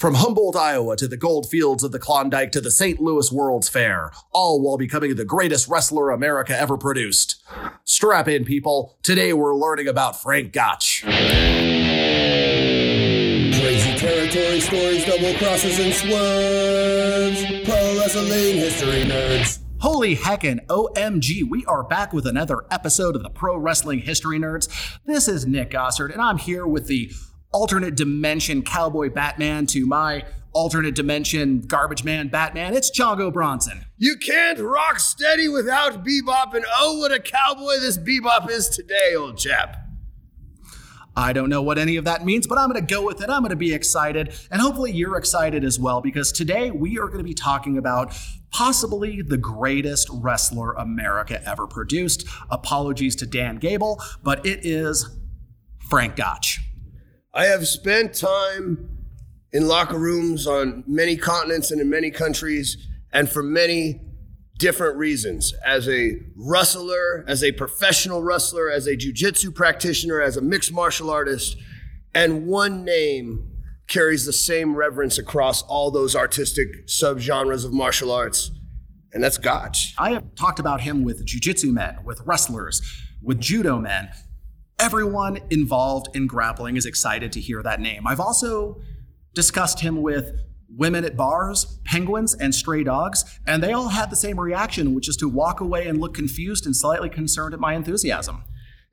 From Humboldt, Iowa to the gold fields of the Klondike to the St. Louis World's Fair, all while becoming the greatest wrestler America ever produced. Strap in, people. Today we're learning about Frank Gotch. Crazy territory stories, double crosses, and swerves. Pro wrestling history nerds. Holy heckin' OMG, we are back with another episode of the Pro Wrestling History Nerds. This is Nick Gossard, and I'm here with the alternate dimension cowboy Batman to my alternate dimension garbage man Batman. It's Chongo Bronson. You can't rock steady without bebop, and oh, what a cowboy this bebop is today, old chap. I don't know what any of that means, but I'm going to go with it. I'm going to be excited, and hopefully you're excited as well, because today we are going to be talking about possibly the greatest wrestler America ever produced. Apologies to Dan Gable, but it is Frank Gotch. I have spent time in locker rooms on many continents and in many countries, and for many different reasons. As a wrestler, as a professional wrestler, as a jujitsu practitioner, as a mixed martial artist, and one name carries the same reverence across all those artistic subgenres of martial arts, and that's Gotch. I have talked about him with jujitsu men, with wrestlers, with judo men. Everyone involved in grappling is excited to hear that name. I've also discussed him with women at bars, penguins, and stray dogs, and they all had the same reaction, which is to walk away and look confused and slightly concerned at my enthusiasm.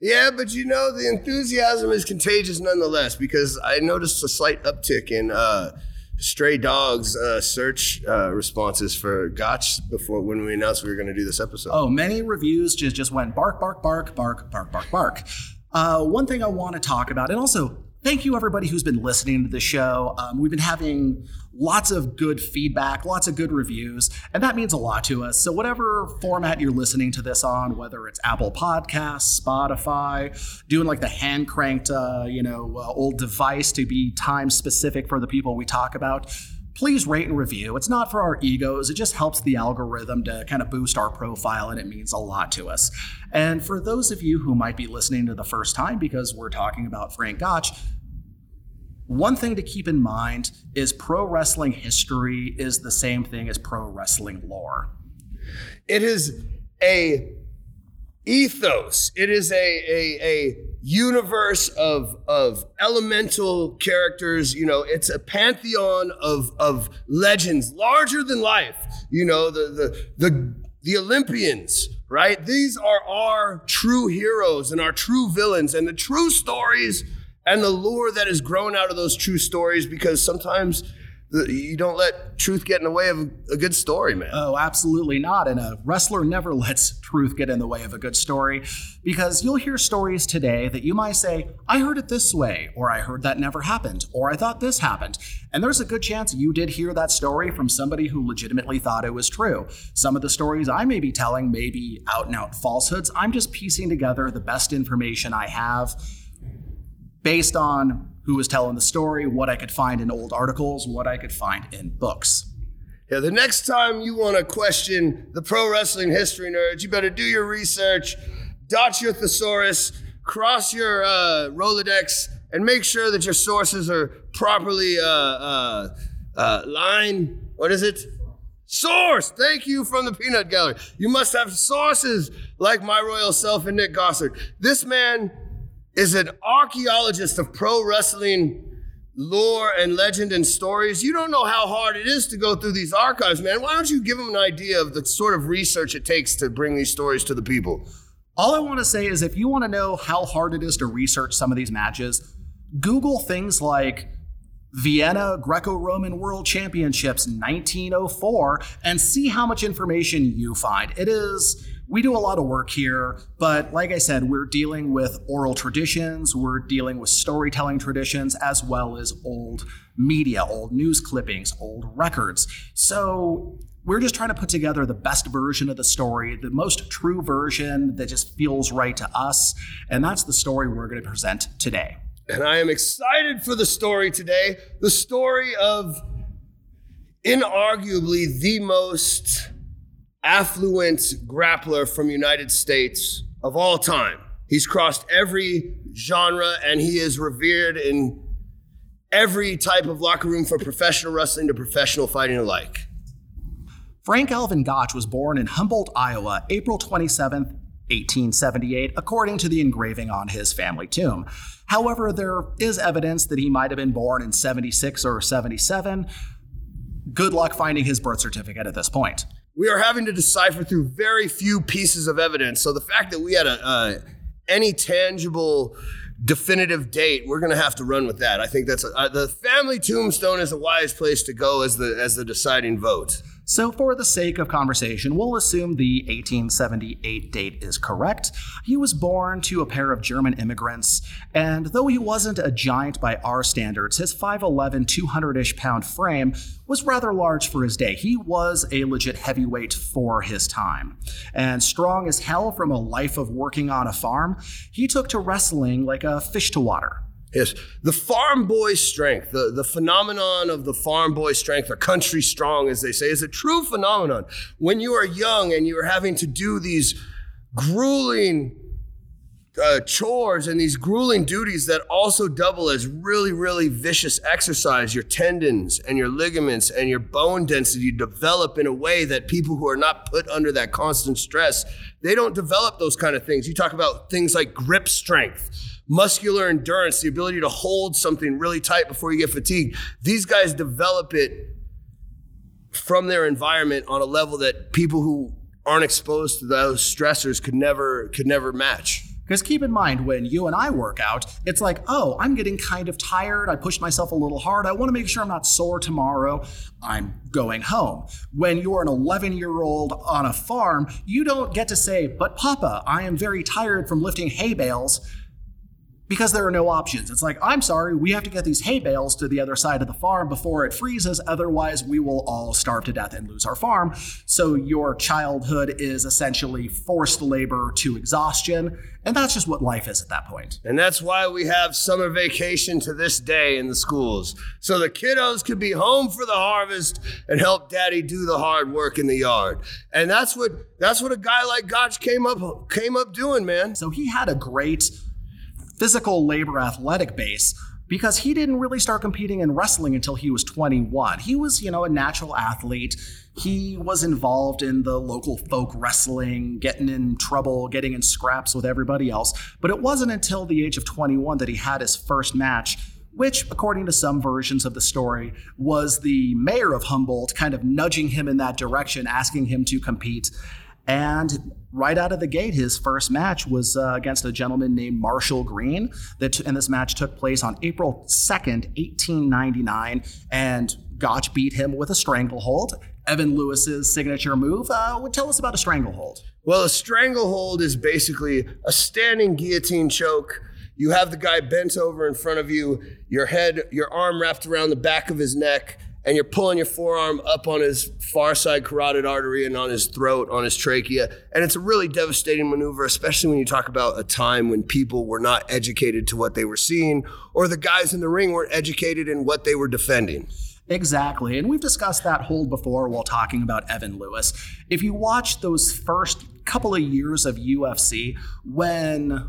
Yeah, but you know, the enthusiasm is contagious nonetheless because I noticed a slight uptick in uh, stray dogs uh, search uh, responses for Gotch before when we announced we were going to do this episode. Oh, many reviews just, just went bark, bark, bark, bark, bark, bark, bark. Uh, one thing I want to talk about, and also thank you everybody who's been listening to the show. Um, we've been having lots of good feedback, lots of good reviews, and that means a lot to us. So whatever format you're listening to this on, whether it's Apple Podcasts, Spotify, doing like the hand cranked, uh, you know, uh, old device to be time specific for the people we talk about. Please rate and review. It's not for our egos. It just helps the algorithm to kind of boost our profile, and it means a lot to us. And for those of you who might be listening to the first time because we're talking about Frank Gotch, one thing to keep in mind is pro wrestling history is the same thing as pro wrestling lore. It is a ethos. It is a, a, a universe of, of elemental characters. You know, it's a pantheon of, of legends larger than life. You know, the, the, the, the Olympians, right? These are our true heroes and our true villains and the true stories and the lure that is grown out of those true stories because sometimes you don't let truth get in the way of a good story, man. Oh, absolutely not. And a wrestler never lets truth get in the way of a good story because you'll hear stories today that you might say, I heard it this way, or I heard that never happened, or I thought this happened. And there's a good chance you did hear that story from somebody who legitimately thought it was true. Some of the stories I may be telling may be out and out falsehoods. I'm just piecing together the best information I have based on who was telling the story, what I could find in old articles, what I could find in books. Yeah, the next time you want to question the pro wrestling history nerds, you better do your research, dot your thesaurus, cross your uh, Rolodex, and make sure that your sources are properly uh, uh, uh, line. What is it? Source. Thank you from the Peanut Gallery. You must have sources like my royal self and Nick Gossard. This man is an archaeologist of pro wrestling lore and legend and stories. You don't know how hard it is to go through these archives, man. Why don't you give them an idea of the sort of research it takes to bring these stories to the people? All I want to say is if you want to know how hard it is to research some of these matches, Google things like Vienna Greco Roman World Championships 1904 and see how much information you find. It is we do a lot of work here, but like I said, we're dealing with oral traditions, we're dealing with storytelling traditions, as well as old media, old news clippings, old records. So we're just trying to put together the best version of the story, the most true version that just feels right to us. And that's the story we're going to present today. And I am excited for the story today the story of inarguably the most affluent grappler from United States of all time. He's crossed every genre and he is revered in every type of locker room from professional wrestling to professional fighting alike. Frank Alvin Gotch was born in Humboldt, Iowa, April 27th, 1878, according to the engraving on his family tomb. However, there is evidence that he might have been born in 76 or 77. Good luck finding his birth certificate at this point. We are having to decipher through very few pieces of evidence. So the fact that we had a, uh, any tangible definitive date, we're going to have to run with that. I think that's a, uh, the family tombstone is a wise place to go as the as the deciding vote. So, for the sake of conversation, we'll assume the 1878 date is correct. He was born to a pair of German immigrants, and though he wasn't a giant by our standards, his 5'11, 200 ish pound frame was rather large for his day. He was a legit heavyweight for his time. And strong as hell from a life of working on a farm, he took to wrestling like a fish to water. Yes, the farm boy strength, the, the phenomenon of the farm boy strength, or country strong, as they say, is a true phenomenon. When you are young and you are having to do these grueling uh, chores and these grueling duties that also double as really, really vicious exercise, your tendons and your ligaments and your bone density develop in a way that people who are not put under that constant stress, they don't develop those kind of things. You talk about things like grip strength muscular endurance, the ability to hold something really tight before you get fatigued. These guys develop it from their environment on a level that people who aren't exposed to those stressors could never could never match. Because keep in mind, when you and I work out, it's like, oh, I'm getting kind of tired. I pushed myself a little hard. I want to make sure I'm not sore tomorrow. I'm going home. When you're an 11 year old on a farm, you don't get to say, but Papa, I am very tired from lifting hay bales because there are no options. It's like, I'm sorry, we have to get these hay bales to the other side of the farm before it freezes, otherwise, we will all starve to death and lose our farm. So, your childhood is essentially forced labor to exhaustion, and that's just what life is at that point. And that's why we have summer vacation to this day in the schools. So the kiddos could be home for the harvest and help daddy do the hard work in the yard. And that's what that's what a guy like Gotch came up came up doing, man. So he had a great physical labor athletic base because he didn't really start competing in wrestling until he was 21. He was, you know, a natural athlete. He was involved in the local folk wrestling, getting in trouble, getting in scraps with everybody else. But it wasn't until the age of 21 that he had his first match, which, according to some versions of the story, was the mayor of Humboldt kind of nudging him in that direction, asking him to compete. And right out of the gate, his first match was uh, against a gentleman named Marshall Green. That and this match took place on April 2nd, 1899, and Gotch beat him with a stranglehold. Evan Lewis's signature move. Uh, would tell us about a stranglehold. Well, a stranglehold is basically a standing guillotine choke. You have the guy bent over in front of you, your head, your arm wrapped around the back of his neck and you're pulling your forearm up on his far side carotid artery and on his throat, on his trachea. And it's a really devastating maneuver, especially when you talk about a time when people were not educated to what they were seeing, or the guys in the ring weren't educated in what they were defending. Exactly. And we've discussed that hold before while talking about Evan Lewis. If you watch those first couple of years of UFC, when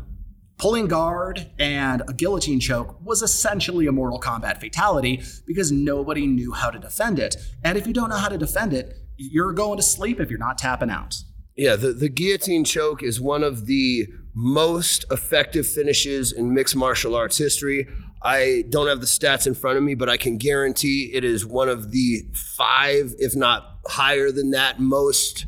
Pulling guard and a guillotine choke was essentially a Mortal Kombat fatality because nobody knew how to defend it. And if you don't know how to defend it, you're going to sleep if you're not tapping out. Yeah, the, the guillotine choke is one of the most effective finishes in mixed martial arts history. I don't have the stats in front of me, but I can guarantee it is one of the five, if not higher than that, most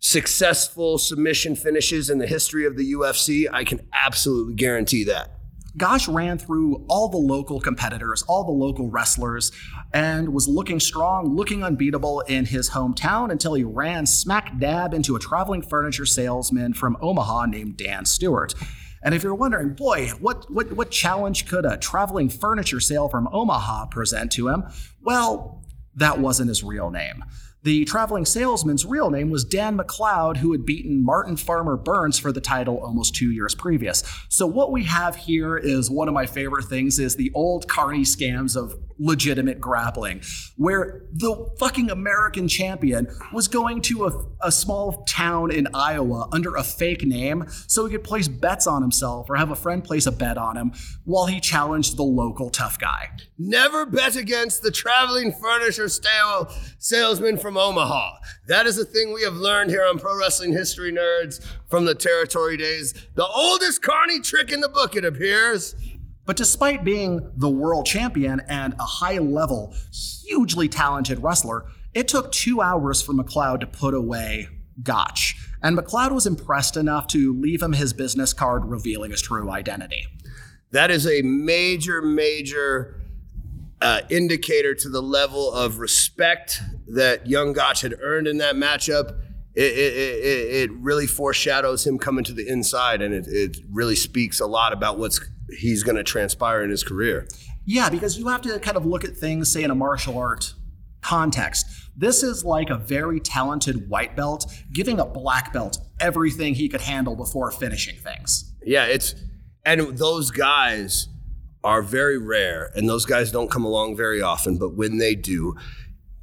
successful submission finishes in the history of the UFC. I can absolutely guarantee that. Gotch ran through all the local competitors, all the local wrestlers, and was looking strong, looking unbeatable in his hometown until he ran smack dab into a traveling furniture salesman from Omaha named Dan Stewart. And if you're wondering, boy, what, what, what challenge could a traveling furniture sale from Omaha present to him? Well, that wasn't his real name. The traveling salesman's real name was Dan McLeod, who had beaten Martin Farmer Burns for the title almost two years previous. So what we have here is one of my favorite things is the old carny scams of legitimate grappling, where the fucking American champion was going to a, a small town in Iowa under a fake name so he could place bets on himself or have a friend place a bet on him while he challenged the local tough guy. Never bet against the traveling furniture stale salesman from Omaha. That is a thing we have learned here on Pro Wrestling History Nerds from the territory days. The oldest carny trick in the book, it appears. But despite being the world champion and a high level, hugely talented wrestler, it took two hours for McLeod to put away Gotch. And McLeod was impressed enough to leave him his business card revealing his true identity. That is a major, major uh, indicator to the level of respect that young Gotch had earned in that matchup. It, it, it, it really foreshadows him coming to the inside, and it, it really speaks a lot about what's he's going to transpire in his career. Yeah, because you have to kind of look at things, say, in a martial art context. This is like a very talented white belt giving a black belt everything he could handle before finishing things. Yeah, it's and those guys are very rare and those guys don't come along very often, but when they do,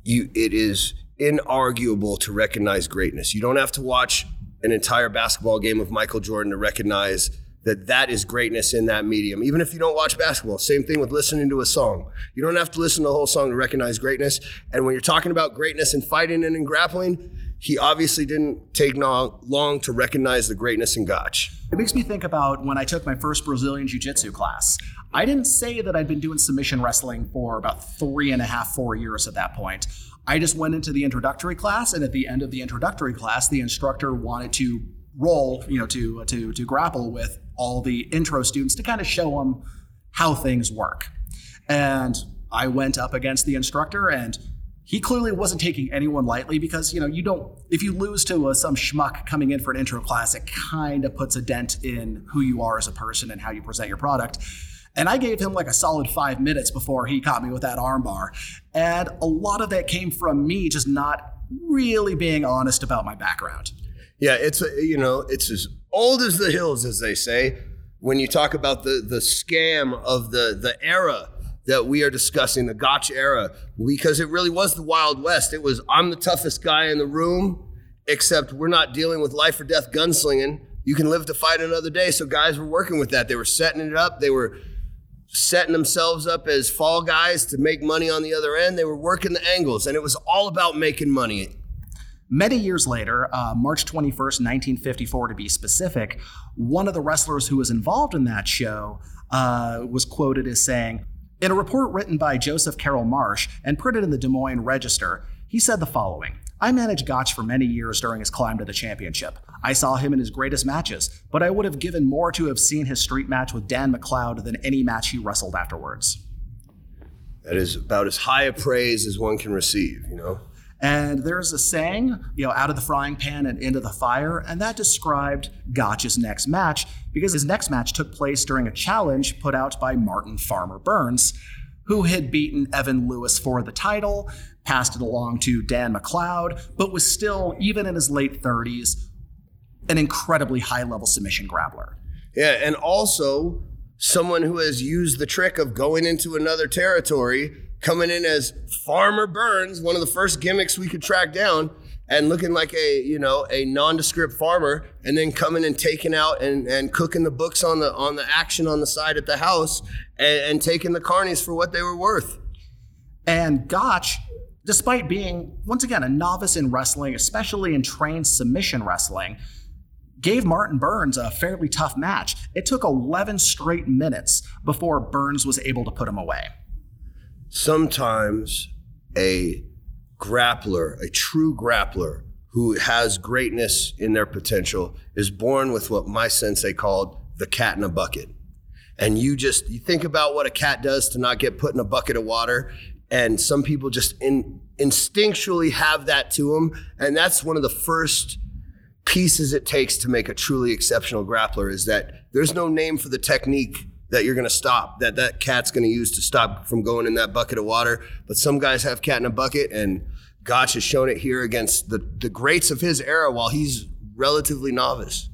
you it is inarguable to recognize greatness. You don't have to watch an entire basketball game of Michael Jordan to recognize that that is greatness in that medium. Even if you don't watch basketball, same thing with listening to a song. You don't have to listen to the whole song to recognize greatness. And when you're talking about greatness in fighting and in grappling, he obviously didn't take long to recognize the greatness in Gotch. It makes me think about when I took my first Brazilian Jiu Jitsu class. I didn't say that I'd been doing submission wrestling for about three and a half, four years at that point. I just went into the introductory class, and at the end of the introductory class, the instructor wanted to roll, you know, to to to grapple with all the intro students to kind of show them how things work. And I went up against the instructor and he clearly wasn't taking anyone lightly because you know you don't if you lose to a, some schmuck coming in for an intro class it kind of puts a dent in who you are as a person and how you present your product. And i gave him like a solid five minutes before he caught me with that armbar and a lot of that came from me just not really being honest about my background yeah it's a, you know it's as old as the hills, as they say, when you talk about the, the scam of the, the era that we are discussing, the Gotch era, because it really was the Wild West. It was, I'm the toughest guy in the room, except we're not dealing with life or death gunslinging. You can live to fight another day. So guys were working with that. They were setting it up. They were setting themselves up as fall guys to make money on the other end. They were working the angles, and it was all about making money. Many years later, uh, March 21st, 1954 to be specific, one of the wrestlers who was involved in that show uh, was quoted as saying, in a report written by Joseph Carroll Marsh and printed in the Des Moines Register, he said the following I managed Gotch for many years during his climb to the championship. I saw him in his greatest matches, but I would have given more to have seen his street match with Dan McLeod than any match he wrestled afterwards. That is about as high a praise as one can receive, you know? And there's a saying, you know, out of the frying pan and into the fire, and that described Gotch's next match because his next match took place during a challenge put out by Martin Farmer Burns, who had beaten Evan Lewis for the title, passed it along to Dan McLeod, but was still, even in his late 30s, an incredibly high level submission grappler. Yeah, and also someone who has used the trick of going into another territory coming in as Farmer Burns, one of the first gimmicks we could track down, and looking like a you know a nondescript farmer, and then coming and taking out and, and cooking the books on the on the action on the side at the house, and, and taking the carnies for what they were worth. And Gotch, despite being once again a novice in wrestling, especially in trained submission wrestling, gave Martin Burns a fairly tough match. It took 11 straight minutes before Burns was able to put him away sometimes a grappler, a true grappler who has greatness in their potential is born with what my sensei called the cat in a bucket. And you just you think about what a cat does to not get put in a bucket of water and some people just in, instinctually have that to them and that's one of the first pieces it takes to make a truly exceptional grappler is that there's no name for the technique that you're going to stop, that that cat's going to use to stop from going in that bucket of water. But some guys have cat in a bucket, and Gotch has shown it here against the, the greats of his era while he's relatively novice.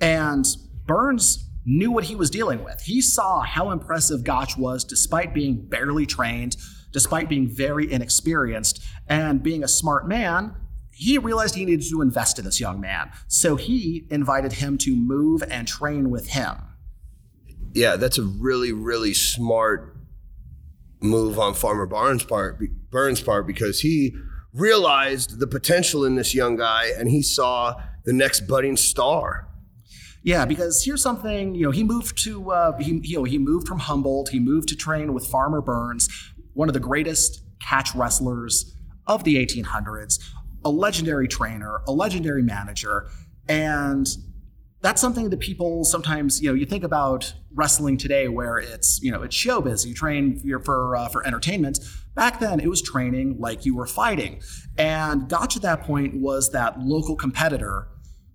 And Burns knew what he was dealing with. He saw how impressive Gotch was despite being barely trained, despite being very inexperienced, and being a smart man. He realized he needed to invest in this young man. So he invited him to move and train with him. Yeah, that's a really, really smart move on Farmer Barnes' part, Burns' part, because he realized the potential in this young guy and he saw the next budding star. Yeah, because here's something, you know, he moved to, uh, he, you know, he moved from Humboldt, he moved to train with Farmer Burns, one of the greatest catch wrestlers of the 1800s, a legendary trainer, a legendary manager, and that's something that people sometimes, you know, you think about wrestling today where it's, you know, it's showbiz. You train for uh, for entertainment. Back then, it was training like you were fighting. And Gotch at that point was that local competitor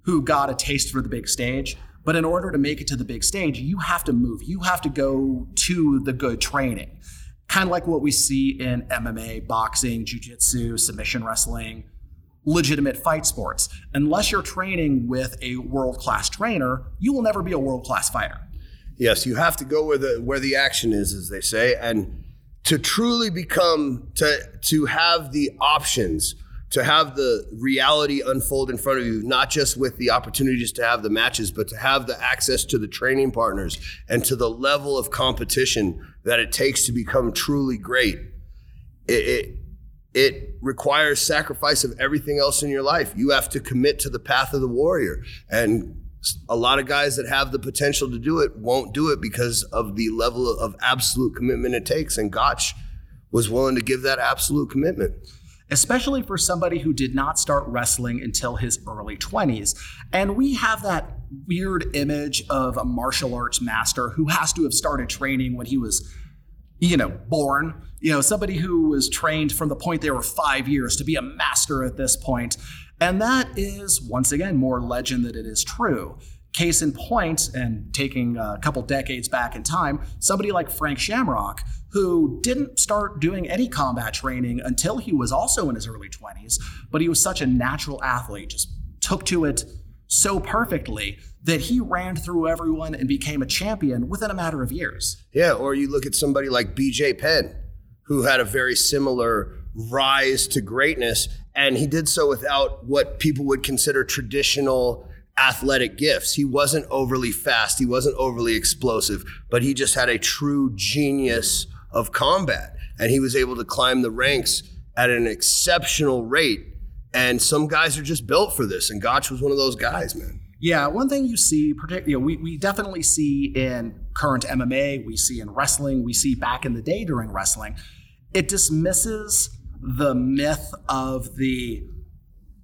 who got a taste for the big stage. But in order to make it to the big stage, you have to move. You have to go to the good training. Kind of like what we see in MMA, boxing, jiu-jitsu, submission wrestling, legitimate fight sports. Unless you're training with a world-class trainer, you will never be a world-class fighter. Yes, you have to go where the where the action is, as they say, and to truly become to to have the options to have the reality unfold in front of you, not just with the opportunities to have the matches, but to have the access to the training partners and to the level of competition that it takes to become truly great. It, it, it requires sacrifice of everything else in your life. You have to commit to the path of the warrior. And a lot of guys that have the potential to do it won't do it because of the level of absolute commitment it takes. And Gotch was willing to give that absolute commitment especially for somebody who did not start wrestling until his early 20s. And we have that weird image of a martial arts master who has to have started training when he was, you know, born. You know, somebody who was trained from the point they were five years to be a master at this point. And that is, once again, more legend than it is true. Case in point, and taking a couple decades back in time, somebody like Frank Shamrock, who didn't start doing any combat training until he was also in his early 20s, but he was such a natural athlete, just took to it so perfectly that he ran through everyone and became a champion within a matter of years. Yeah, or you look at somebody like BJ Penn, who had a very similar rise to greatness, and he did so without what people would consider traditional athletic gifts. He wasn't overly fast, he wasn't overly explosive, but he just had a true genius of combat. And he was able to climb the ranks at an exceptional rate. And some guys are just built for this. And Gotch was one of those guys, man. Yeah, one thing you see, particularly, you know, we, we definitely see in current MMA, we see in wrestling, we see back in the day during wrestling, it dismisses the myth of the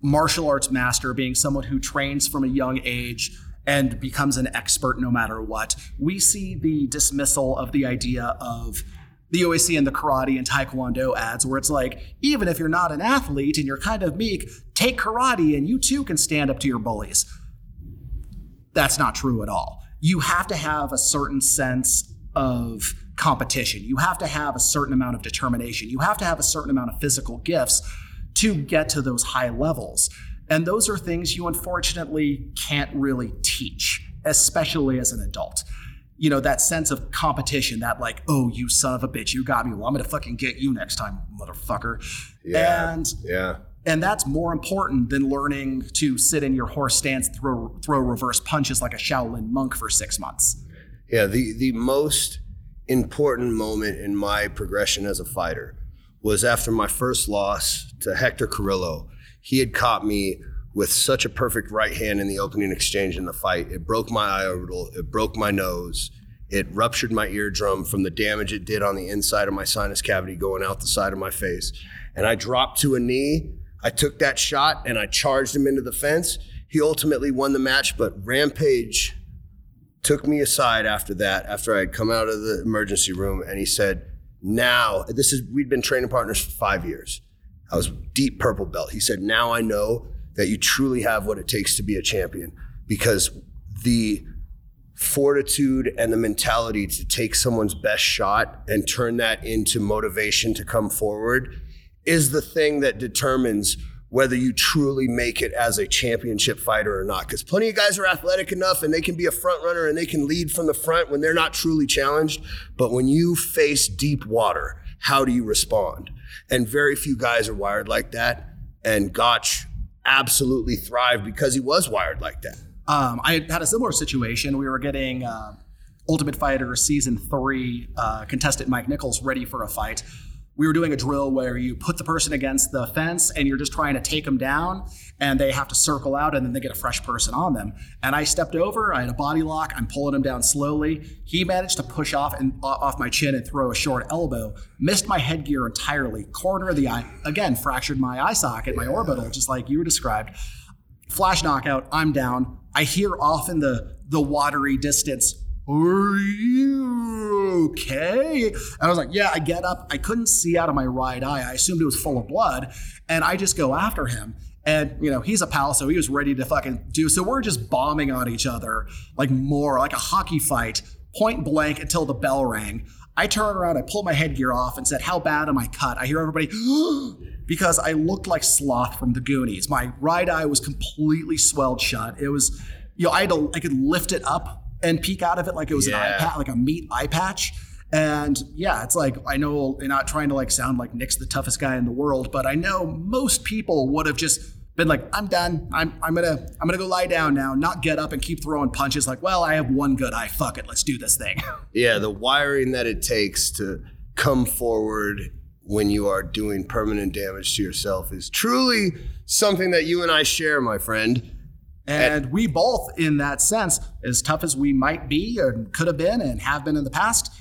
martial arts master being someone who trains from a young age and becomes an expert no matter what. We see the dismissal of the idea of the always and the karate and taekwondo ads where it's like, even if you're not an athlete and you're kind of meek, take karate and you too can stand up to your bullies. That's not true at all. You have to have a certain sense of competition. You have to have a certain amount of determination. You have to have a certain amount of physical gifts to get to those high levels. And those are things you unfortunately can't really teach, especially as an adult you know, that sense of competition, that like, oh, you son of a bitch, you got me. Well, I'm gonna fucking get you next time, motherfucker. Yeah. And yeah. And that's more important than learning to sit in your horse stance, throw throw reverse punches like a Shaolin monk for six months. Yeah, the the most important moment in my progression as a fighter was after my first loss to Hector Carrillo. He had caught me with such a perfect right hand in the opening exchange in the fight. It broke my eye orbital, it broke my nose, it ruptured my eardrum from the damage it did on the inside of my sinus cavity going out the side of my face. And I dropped to a knee. I took that shot and I charged him into the fence. He ultimately won the match, but Rampage took me aside after that, after I had come out of the emergency room, and he said, Now, this is, we'd been training partners for five years. I was deep purple belt. He said, Now I know that you truly have what it takes to be a champion because the fortitude and the mentality to take someone's best shot and turn that into motivation to come forward is the thing that determines whether you truly make it as a championship fighter or not. Because plenty of guys are athletic enough and they can be a front runner and they can lead from the front when they're not truly challenged. But when you face deep water, how do you respond? And very few guys are wired like that. And Gotch absolutely thrived because he was wired like that. Um, I had a similar situation. We were getting uh, Ultimate Fighter season three uh, contestant Mike Nickels ready for a fight we were doing a drill where you put the person against the fence and you're just trying to take them down and they have to circle out and then they get a fresh person on them. And I stepped over, I had a body lock, I'm pulling him down slowly. He managed to push off and off my chin and throw a short elbow, missed my headgear entirely, corner of the eye, again, fractured my eye socket, my orbital, just like you were described. Flash knockout, I'm down. I hear off in the the watery distance, are you okay? And I was like, Yeah, I get up. I couldn't see out of my right eye. I assumed it was full of blood. And I just go after him. And, you know, he's a pal, so he was ready to fucking do. So we're just bombing on each other like more, like a hockey fight, point blank until the bell rang. I turn around, I pull my headgear off and said, How bad am I cut? I hear everybody, because I looked like Sloth from the Goonies. My right eye was completely swelled shut. It was, you know, I had to, I could lift it up and peek out of it like it was yeah. an eye patch, like a meat eye patch. And yeah, it's like I know you're not trying to like sound like Nick's the toughest guy in the world, but I know most people would have just been like, I'm done. I'm I'm gonna I'm gonna go lie down now, not get up and keep throwing punches like, well, I have one good eye. Fuck it, let's do this thing. Yeah, the wiring that it takes to come forward when you are doing permanent damage to yourself is truly something that you and I share, my friend. And we both, in that sense, as tough as we might be and could have been and have been in the past,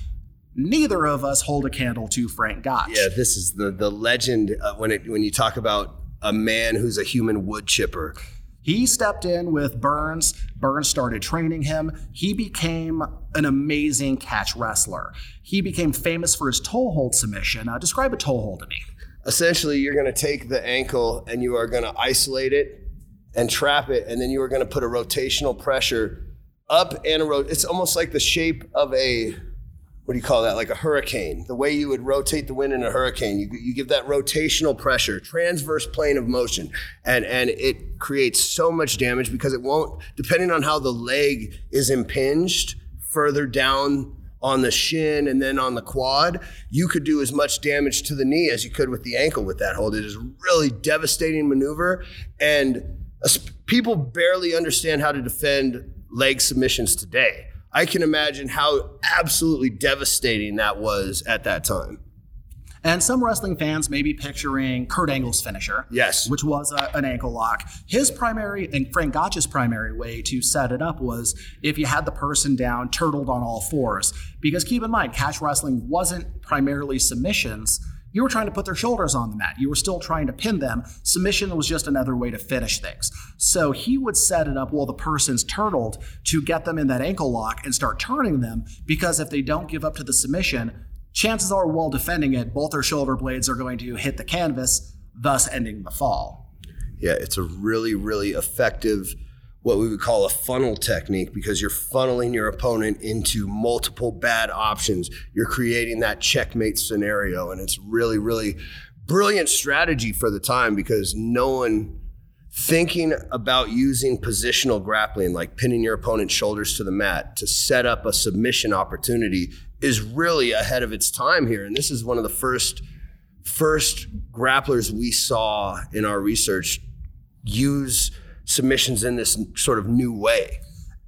neither of us hold a candle to Frank Gotch. Yeah, this is the the legend uh, when it when you talk about a man who's a human wood chipper. He stepped in with Burns. Burns started training him. He became an amazing catch wrestler. He became famous for his toe hold submission. Uh, describe a toe hold to me. Essentially, you're going to take the ankle and you are going to isolate it and trap it, and then you are going to put a rotational pressure up and a rotate. It's almost like the shape of a what do you call that? Like a hurricane. The way you would rotate the wind in a hurricane, you, you give that rotational pressure, transverse plane of motion, and and it creates so much damage because it won't, depending on how the leg is impinged further down on the shin and then on the quad, you could do as much damage to the knee as you could with the ankle with that hold. It is really devastating maneuver and people barely understand how to defend leg submissions today. I can imagine how absolutely devastating that was at that time. And some wrestling fans may be picturing Kurt Angle's finisher. Yes. Which was a, an ankle lock. His primary, and Frank Gotch's primary way to set it up was if you had the person down, turtled on all fours. Because keep in mind, catch wrestling wasn't primarily submissions you were trying to put their shoulders on the mat. You were still trying to pin them. Submission was just another way to finish things. So he would set it up while the person's turtled to get them in that ankle lock and start turning them because if they don't give up to the submission, chances are while defending it, both their shoulder blades are going to hit the canvas, thus ending the fall. Yeah, it's a really, really effective what we would call a funnel technique because you're funneling your opponent into multiple bad options. You're creating that checkmate scenario. And it's really, really brilliant strategy for the time because no one thinking about using positional grappling, like pinning your opponent's shoulders to the mat to set up a submission opportunity, is really ahead of its time here. And this is one of the first first grapplers we saw in our research use submissions in this sort of new way.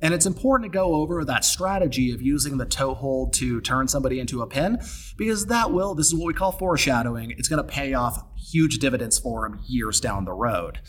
And it's important to go over that strategy of using the toe hold to turn somebody into a pin because that will, this is what we call foreshadowing, it's going to pay off huge dividends for him years down the road.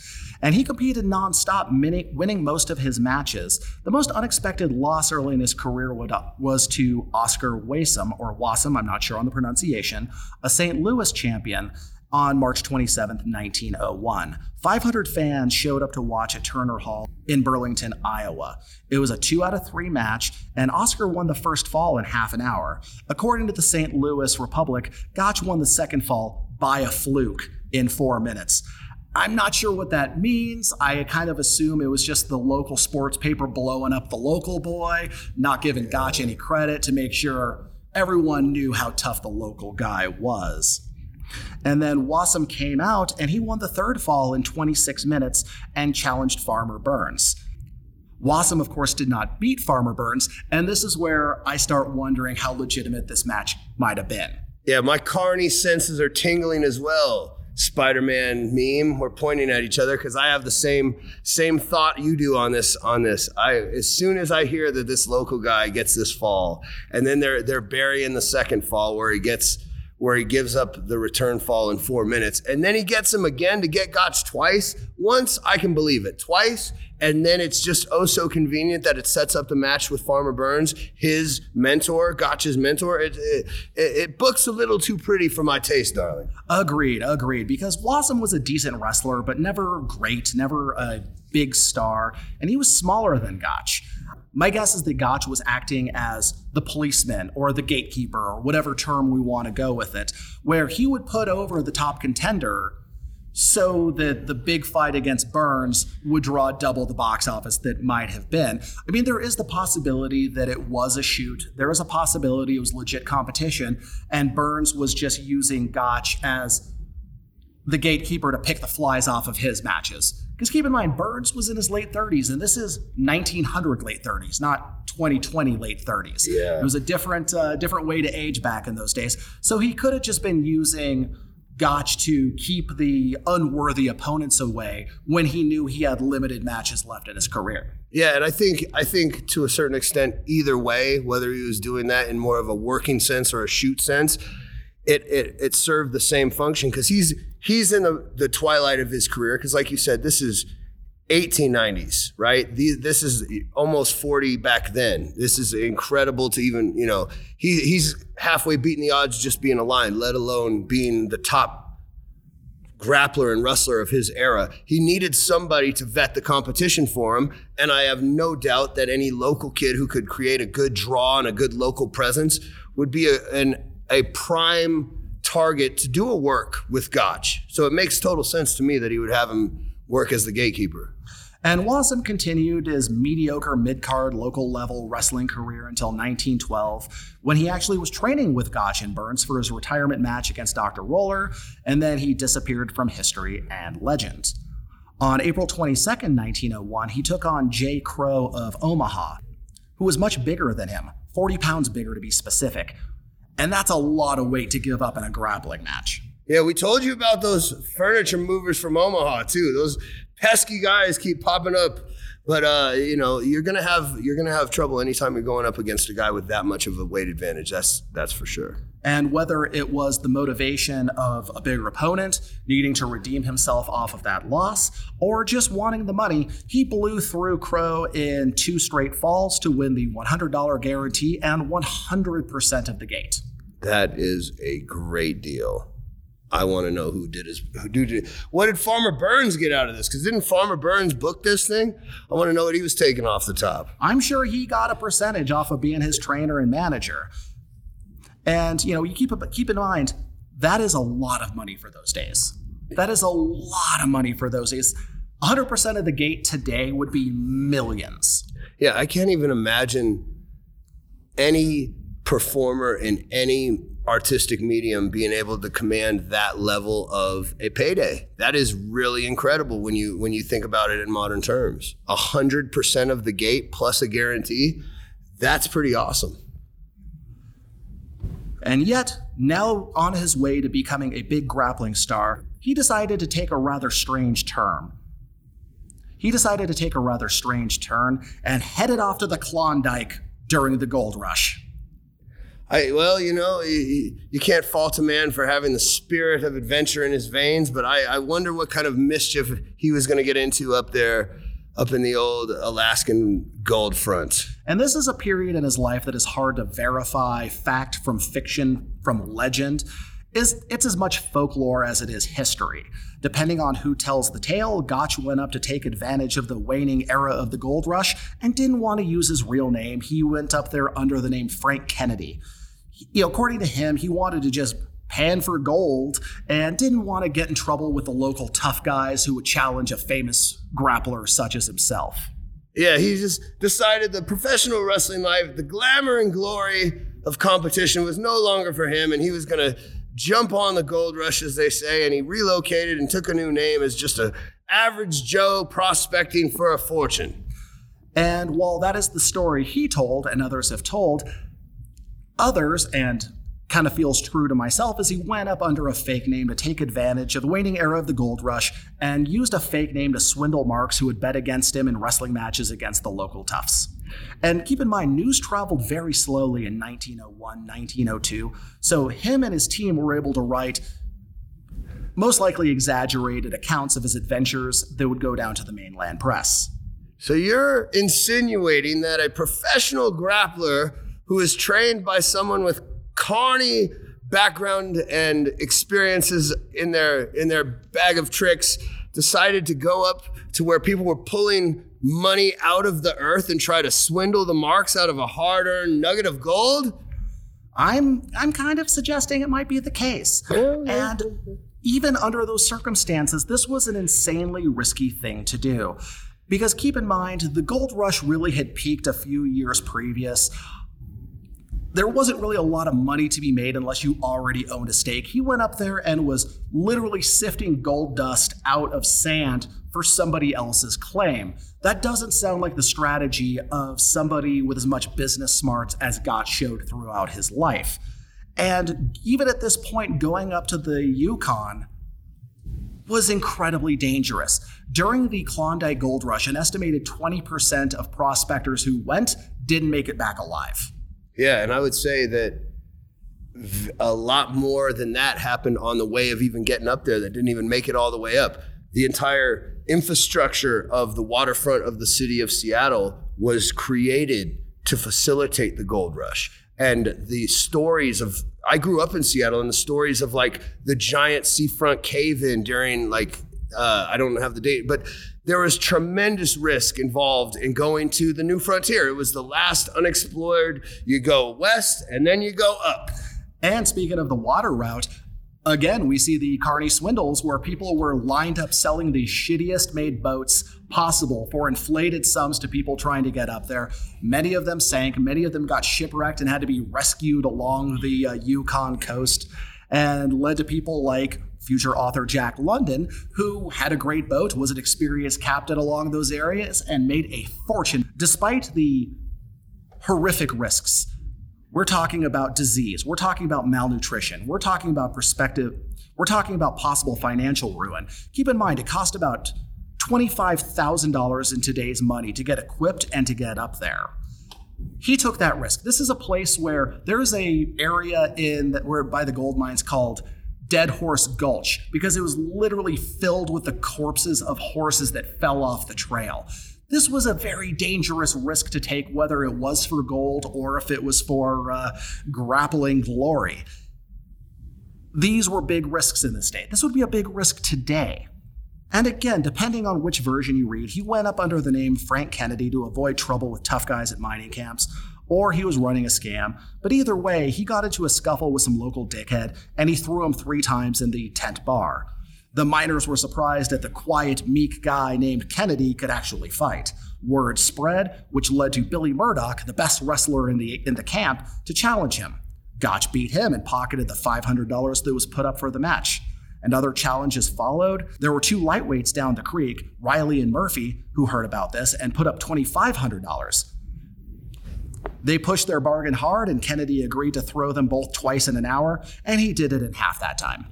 And he competed nonstop, winning most of his matches. The most unexpected loss early in his career was to Oscar Wasem, or Wasem, I'm not sure on the pronunciation, a St. Louis champion on March 27, 1901. 500 fans showed up to watch at Turner Hall in Burlington, Iowa. It was a two out of three match, and Oscar won the first fall in half an hour. According to the St. Louis Republic, Gotch won the second fall by a fluke in four minutes. I'm not sure what that means. I kind of assume it was just the local sports paper blowing up the local boy, not giving Gotch any credit to make sure everyone knew how tough the local guy was. And then Wasem came out and he won the third fall in 26 minutes and challenged Farmer Burns. Wasem, of course, did not beat Farmer Burns, and this is where I start wondering how legitimate this match might have been. Yeah, my carny senses are tingling as well. Spider-Man meme. We're pointing at each other because I have the same same thought you do on this. On this, I as soon as I hear that this local guy gets this fall, and then they're they're burying the second fall where he gets where he gives up the return fall in four minutes, and then he gets him again to get Gotch twice. Once I can believe it, twice and then it's just oh so convenient that it sets up the match with Farmer Burns, his mentor, Gotch's mentor. It, it, it books a little too pretty for my taste, darling. Agreed, agreed. Because Wasem was a decent wrestler, but never great, never a big star, and he was smaller than Gotch. My guess is that Gotch was acting as the policeman or the gatekeeper or whatever term we want to go with it, where he would put over the top contender so that the big fight against Burns would draw double the box office that might have been. I mean, there is the possibility that it was a shoot. There is a possibility it was legit competition, and Burns was just using Gotch as the gatekeeper to pick the flies off of his matches. Because keep in mind, Burns was in his late 30s, and this is 1900 late 30s, not 2020 late 30s. Yeah. It was a different, uh, different way to age back in those days. So he could have just been using Gotch to keep the unworthy opponents away when he knew he had limited matches left in his career. Yeah, and I think I think to a certain extent, either way, whether he was doing that in more of a working sense or a shoot sense, it it, it served the same function because he's he's in the, the twilight of his career. Because like you said, this is 1890s, right? This is almost 40 back then. This is incredible to even, you know, he, he's halfway beating the odds just being aligned, let alone being the top grappler and wrestler of his era. He needed somebody to vet the competition for him. And I have no doubt that any local kid who could create a good draw and a good local presence would be a, an, a prime target to do a work with Gotch. So it makes total sense to me that he would have him work as the gatekeeper. And Wasem continued his mediocre mid card local level wrestling career until 1912, when he actually was training with Gotch and Burns for his retirement match against Dr. Roller, and then he disappeared from history and legend. On April 22, 1901, he took on Jay Crow of Omaha, who was much bigger than him, 40 pounds bigger to be specific. And that's a lot of weight to give up in a grappling match. Yeah, we told you about those furniture movers from Omaha too. Those pesky guys keep popping up. But uh, you know, you're gonna have you're gonna have trouble anytime you're going up against a guy with that much of a weight advantage. That's that's for sure. And whether it was the motivation of a bigger opponent needing to redeem himself off of that loss, or just wanting the money, he blew through Crow in two straight falls to win the $100 guarantee and 100% of the gate. That is a great deal. I want to know who did his who did what did Farmer Burns get out of this? Because didn't Farmer Burns book this thing? I want to know what he was taking off the top. I'm sure he got a percentage off of being his trainer and manager. And you know, you keep keep in mind that is a lot of money for those days. That is a lot of money for those days. 100% of the gate today would be millions. Yeah, I can't even imagine any performer in any artistic medium being able to command that level of a payday that is really incredible when you when you think about it in modern terms hundred percent of the gate plus a guarantee that's pretty awesome and yet now on his way to becoming a big grappling star he decided to take a rather strange turn. He decided to take a rather strange turn and headed off to the klondike during the gold rush. I well, you know, you, you, can't fault a man for having the spirit of adventure in his veins, but I, I wonder what kind of mischief he was going to get into up there, up in the old Alaskan gold front. And this is a period in his life that is hard to verify fact from fiction, from legend. Is it's as much folklore as it is history. Depending on who tells the tale, Gotch went up to take advantage of the waning era of the gold rush and didn't want to use his real name. He went up there under the name Frank Kennedy know, according to him, he wanted to just pan for gold and didn't want to get in trouble with the local tough guys who would challenge a famous grappler such as himself. Yeah, he just decided the professional wrestling life, the glamour and glory of competition was no longer for him, and he was going to jump on the gold rush, as they say, and he relocated and took a new name as just a average Joe prospecting for a fortune. And while that is the story he told and others have told, others, and kind of feels true to myself as he went up under a fake name to take advantage of the waning era of the gold rush and used a fake name to swindle marks who would bet against him in wrestling matches against the local toughs. And keep in mind, news traveled very slowly in 1901, 1902, so him and his team were able to write most likely exaggerated accounts of his adventures that would go down to the mainland press. So you're insinuating that a professional grappler who is trained by someone with carny background and experiences in their in their bag of tricks decided to go up to where people were pulling money out of the earth and try to swindle the marks out of a hard-earned nugget of gold I'm I'm kind of suggesting it might be the case. And even under those circumstances, this was an insanely risky thing to do. Because keep in mind, the gold rush really had peaked a few years previous there wasn't really a lot of money to be made unless you already owned a stake. He went up there and was literally sifting gold dust out of sand for somebody else's claim. That doesn't sound like the strategy of somebody with as much business smarts as Gotch showed throughout his life. And even at this point, going up to the Yukon was incredibly dangerous. During the Klondike Gold Rush, an estimated 20% of prospectors who went didn't make it back alive. Yeah, and I would say that a lot more than that happened on the way of even getting up there that didn't even make it all the way up. The entire infrastructure of the waterfront of the city of Seattle was created to facilitate the gold rush. And the stories of, I grew up in Seattle, and the stories of like the giant seafront cave in during like, uh, I don't have the date, but there was tremendous risk involved in going to the new frontier. It was the last unexplored. You go west and then you go up. And speaking of the water route, again, we see the carny swindles where people were lined up selling the shittiest made boats possible for inflated sums to people trying to get up there. Many of them sank, many of them got shipwrecked and had to be rescued along the uh, Yukon coast and led to people like future author Jack London, who had a great boat, was an experienced captain along those areas, and made a fortune despite the horrific risks. We're talking about disease, we're talking about malnutrition, we're talking about perspective, we're talking about possible financial ruin. Keep in mind, it cost about $25,000 in today's money to get equipped and to get up there he took that risk. This is a place where there is a area in that where by the gold mines called Dead Horse Gulch because it was literally filled with the corpses of horses that fell off the trail. This was a very dangerous risk to take, whether it was for gold or if it was for uh, grappling glory. These were big risks in the state. This would be a big risk today. And again, depending on which version you read, he went up under the name Frank Kennedy to avoid trouble with tough guys at mining camps, or he was running a scam. But either way, he got into a scuffle with some local dickhead and he threw him three times in the tent bar. The miners were surprised that the quiet, meek guy named Kennedy could actually fight. Word spread, which led to Billy Murdoch, the best wrestler in the, in the camp, to challenge him. Gotch beat him and pocketed the $500 that was put up for the match and other challenges followed. There were two lightweights down the creek, Riley and Murphy, who heard about this and put up $2,500. They pushed their bargain hard, and Kennedy agreed to throw them both twice in an hour, and he did it in half that time.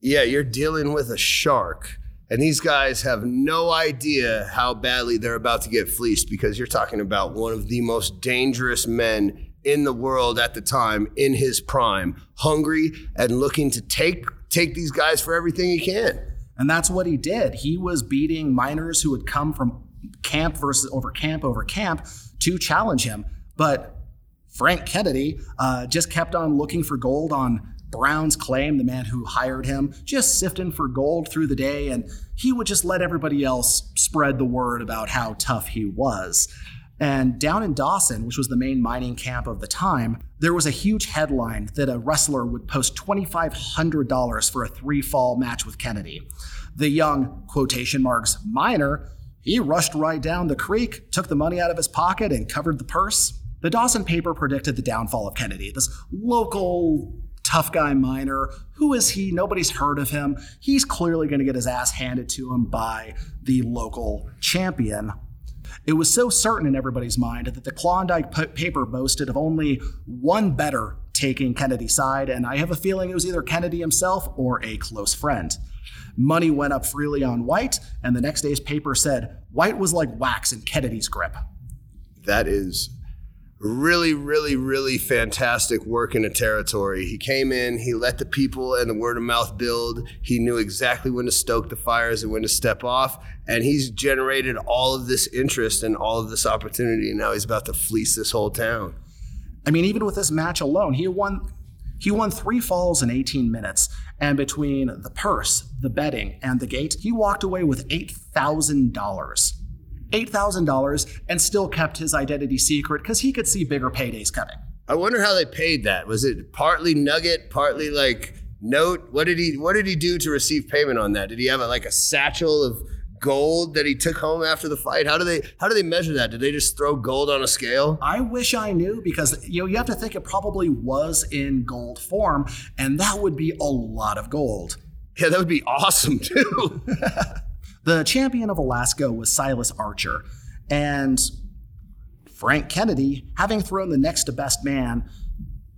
Yeah, you're dealing with a shark. And these guys have no idea how badly they're about to get fleeced because you're talking about one of the most dangerous men in the world at the time in his prime, hungry and looking to take take these guys for everything he can. And that's what he did. He was beating miners who had come from camp versus over camp over camp to challenge him. But Frank Kennedy uh, just kept on looking for gold on Brown's claim, the man who hired him, just sifting for gold through the day, and he would just let everybody else spread the word about how tough he was. And down in Dawson, which was the main mining camp of the time, there was a huge headline that a wrestler would post $2,500 for a three fall match with Kennedy. The young, quotation marks, miner, he rushed right down the creek, took the money out of his pocket, and covered the purse. The Dawson paper predicted the downfall of Kennedy, this local tough guy miner. Who is he? Nobody's heard of him. He's clearly going to get his ass handed to him by the local champion. It was so certain in everybody's mind that the Klondike p- paper boasted of only one better taking Kennedy's side, and I have a feeling it was either Kennedy himself or a close friend. Money went up freely on White, and the next day's paper said White was like wax in Kennedy's grip. That is really, really, really fantastic work in a territory. He came in, he let the people and the word of mouth build. He knew exactly when to stoke the fires and when to step off. And he's generated all of this interest and all of this opportunity. And now he's about to fleece this whole town. I mean, even with this match alone, he won he won three falls in 18 minutes, and between the purse, the betting, and the gate, he walked away with $8,000. $8,000 and still kept his identity secret because he could see bigger paydays coming. I wonder how they paid that. Was it partly nugget, partly like note? What did he what did he do to receive payment on that? Did he have a, like a satchel of gold that he took home after the fight? How do they how do they measure that? Did they just throw gold on a scale? I wish I knew because you know you have to think it probably was in gold form and that would be a lot of gold. Yeah, that would be awesome too. The champion of Alaska was Silas Archer, and Frank Kennedy, having thrown the next to best man,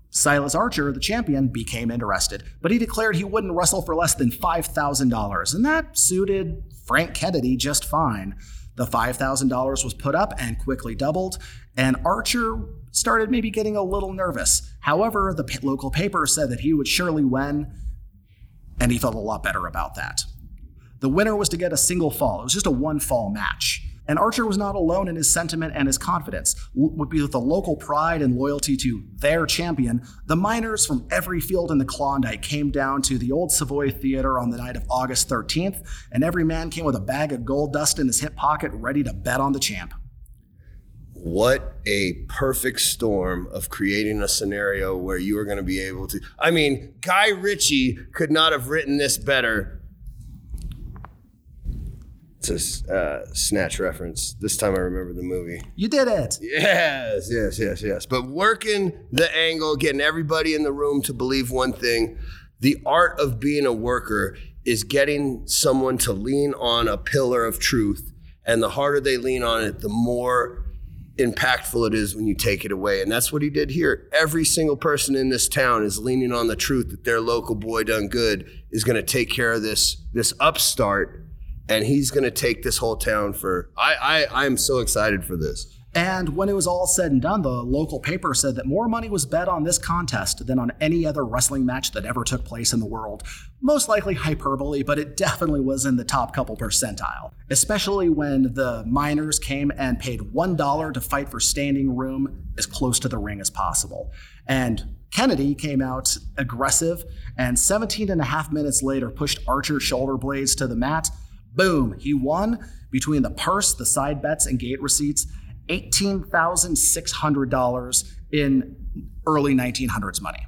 Silas Archer, the champion, became interested, but he declared he wouldn't wrestle for less than $5,000, and that suited Frank Kennedy just fine. The $5,000 was put up and quickly doubled, and Archer started maybe getting a little nervous. However, the local paper said that he would surely win, and he felt a lot better about that. The winner was to get a single fall. It was just a one fall match. And Archer was not alone in his sentiment and his confidence. With the local pride and loyalty to their champion, the miners from every field in the Klondike came down to the old Savoy Theater on the night of August 13th, and every man came with a bag of gold dust in his hip pocket ready to bet on the champ. What a perfect storm of creating a scenario where you are going to be able to. I mean, Guy Ritchie could not have written this better it's a uh, snatch reference. This time I remember the movie. You did it. Yes, yes, yes, yes. But working the angle, getting everybody in the room to believe one thing. The art of being a worker is getting someone to lean on a pillar of truth. And the harder they lean on it, the more impactful it is when you take it away. And that's what he did here. Every single person in this town is leaning on the truth that their local boy done good is going to take care of this, this upstart and he's going to take this whole town for. I, I I'm so excited for this. And when it was all said and done, the local paper said that more money was bet on this contest than on any other wrestling match that ever took place in the world. Most likely hyperbole, but it definitely was in the top couple percentile. Especially when the miners came and paid $1 to fight for standing room as close to the ring as possible. And Kennedy came out aggressive and 17 and a half minutes later pushed Archer's shoulder blades to the mat Boom, he won between the purse, the side bets, and gate receipts $18,600 in early 1900s money.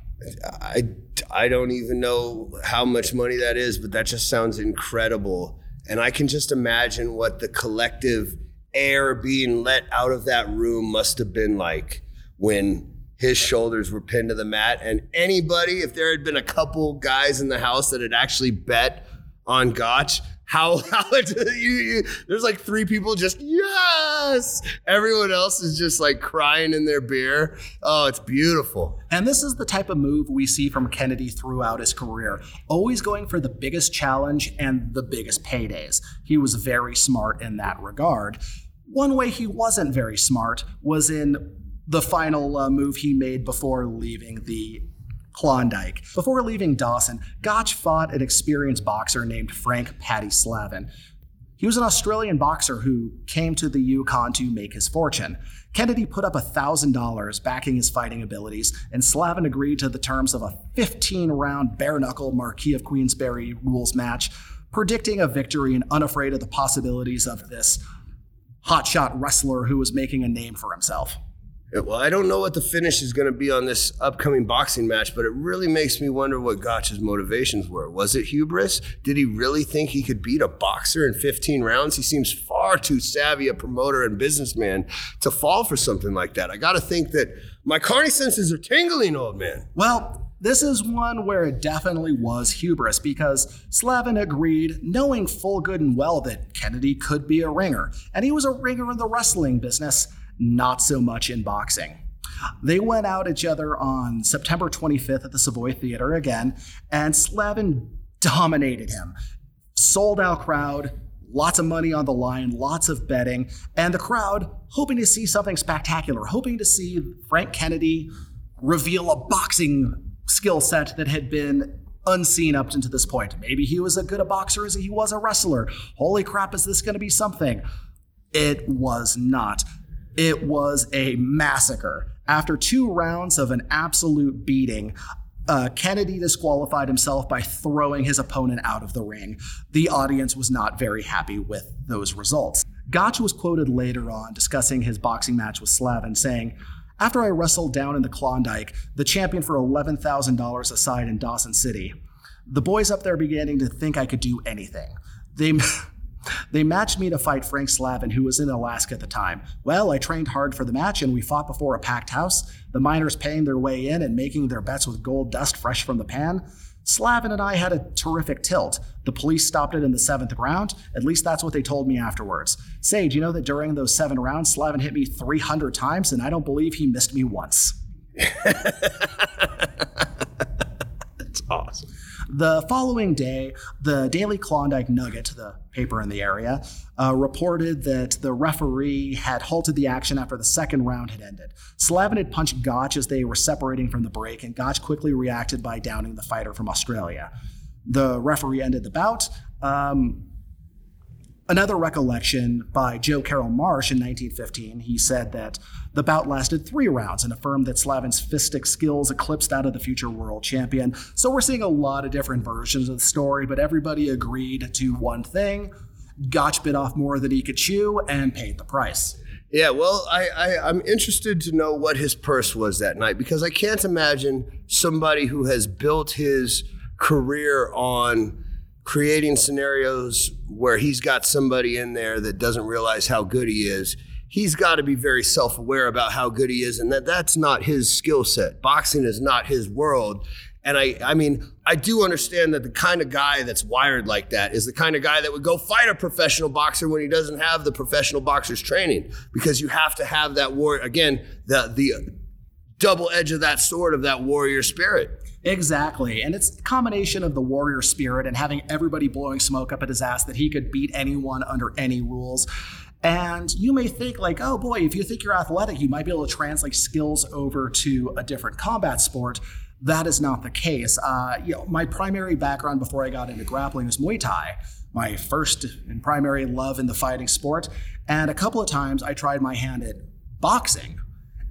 I, I don't even know how much money that is, but that just sounds incredible. And I can just imagine what the collective air being let out of that room must have been like when his shoulders were pinned to the mat. And anybody, if there had been a couple guys in the house that had actually bet on Gotch, how how you, you, there's like three people just yes! Everyone else is just like crying in their beer. Oh it's beautiful. And this is the type of move we see from kennedy throughout his career always going for the biggest challenge and the biggest paydays. He was very smart in that regard. One way he wasn't very smart was in the final uh, move he made before leaving the Klondike. Before leaving Dawson, Gotch fought an experienced boxer named Frank Paddy Slavin. He was an Australian boxer who came to the Yukon to make his fortune. Kennedy put up $1,000 backing his fighting abilities, and Slavin agreed to the terms of a 15 round bare knuckle Marquis of Queensberry rules match, predicting a victory and unafraid of the possibilities of this hotshot wrestler who was making a name for himself. Well, I don't know what the finish is going to be on this upcoming boxing match, but it really makes me wonder what Gotch's motivations were. Was it hubris? Did he really think he could beat a boxer in 15 rounds? He seems far too savvy a promoter and businessman to fall for something like that. I got to think that my carny senses are tingling, old man. Well, This is one where it definitely was hubris because Slavin agreed, knowing full good and well that Kennedy could be a ringer, and he was a ringer in the wrestling business, not so much in boxing. They went out each other on September 25th at the Savoy Theater again, and Slavin dominated him. Sold out crowd, lots of money on the line, lots of betting, and the crowd hoping to see something spectacular, hoping to see Frank Kennedy reveal a boxing skill set that had been unseen up until this point. Maybe he was as good a boxer as he was a wrestler. Holy crap, is this going to be something? It was not. It was a massacre. After two rounds of an absolute beating, uh, Kennedy disqualified himself by throwing his opponent out of the ring. The audience was not very happy with those results. Gotch was quoted later on discussing his boxing match with Slavin, saying, after I wrestled down in the Klondike, the champion for $11,000 aside in Dawson City, the boys up there beginning to think I could do anything. They. They matched me to fight Frank Slavin, who was in Alaska at the time. Well, I trained hard for the match and we fought before a packed house, the miners paying their way in and making their bets with gold dust fresh from the pan. Slavin and I had a terrific tilt. The police stopped it in the seventh round. At least that's what they told me afterwards. Sage, you know that during those seven rounds, Slavin hit me 300 times, and I don't believe he missed me once. That's awesome. The following day, the Daily Klondike Nugget, the paper in the area, uh, reported that the referee had halted the action after the second round had ended. Slavin had punched Gotch as they were separating from the break, and Gotch quickly reacted by downing the fighter from Australia. The referee ended the bout. Um, Another recollection by Joe Carroll Marsh in 1915, he said that the bout lasted three rounds and affirmed that Slavin's fistic skills eclipsed that of the future world champion. So we're seeing a lot of different versions of the story, but everybody agreed to one thing. Gotch bit off more than he could chew and paid the price. Yeah, well, I, I, I'm interested to know what his purse was that night because I can't imagine somebody who has built his career on creating scenarios where he's got somebody in there that doesn't realize how good he is. He's got to be very self aware about how good he is and that that's not his skill set. Boxing is not his world. And I, I mean, I do understand that the kind of guy that's wired like that is the kind of guy that would go fight a professional boxer when he doesn't have the professional boxer's training, because you have to have that war again, the the double edge of that sword of that warrior spirit. Exactly. And it's a combination of the warrior spirit and having everybody blowing smoke up at his ass that he could beat anyone under any rules. And you may think, like, oh boy, if you think you're athletic, you might be able to translate skills over to a different combat sport. That is not the case. Uh, you know, my primary background before I got into grappling was Muay Thai, my first and primary love in the fighting sport. And a couple of times I tried my hand at boxing.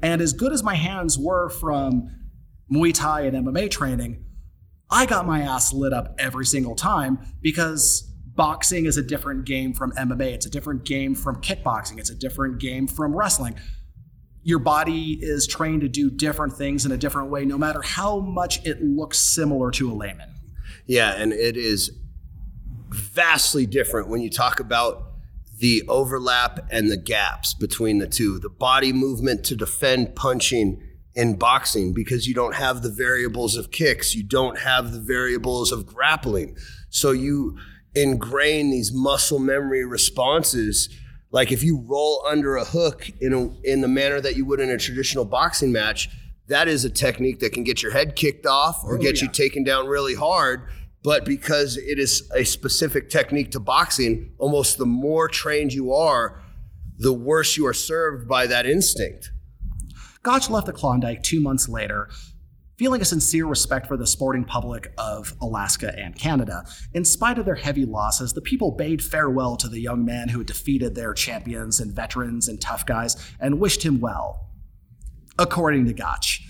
And as good as my hands were from Muay Thai and MMA training, I got my ass lit up every single time because boxing is a different game from MMA. It's a different game from kickboxing. It's a different game from wrestling. Your body is trained to do different things in a different way, no matter how much it looks similar to a layman. Yeah, and it is vastly different when you talk about the overlap and the gaps between the two. The body movement to defend punching in boxing because you don't have the variables of kicks, you don't have the variables of grappling. So you ingrain these muscle memory responses. Like if you roll under a hook in a, in the manner that you would in a traditional boxing match, that is a technique that can get your head kicked off or oh, get yeah. you taken down really hard. But because it is a specific technique to boxing, almost the more trained you are, the worse you are served by that instinct. Gotch left the Klondike two months later, feeling a sincere respect for the sporting public of Alaska and Canada. In spite of their heavy losses, the people bade farewell to the young man who had defeated their champions and veterans and tough guys and wished him well. According to Gotch.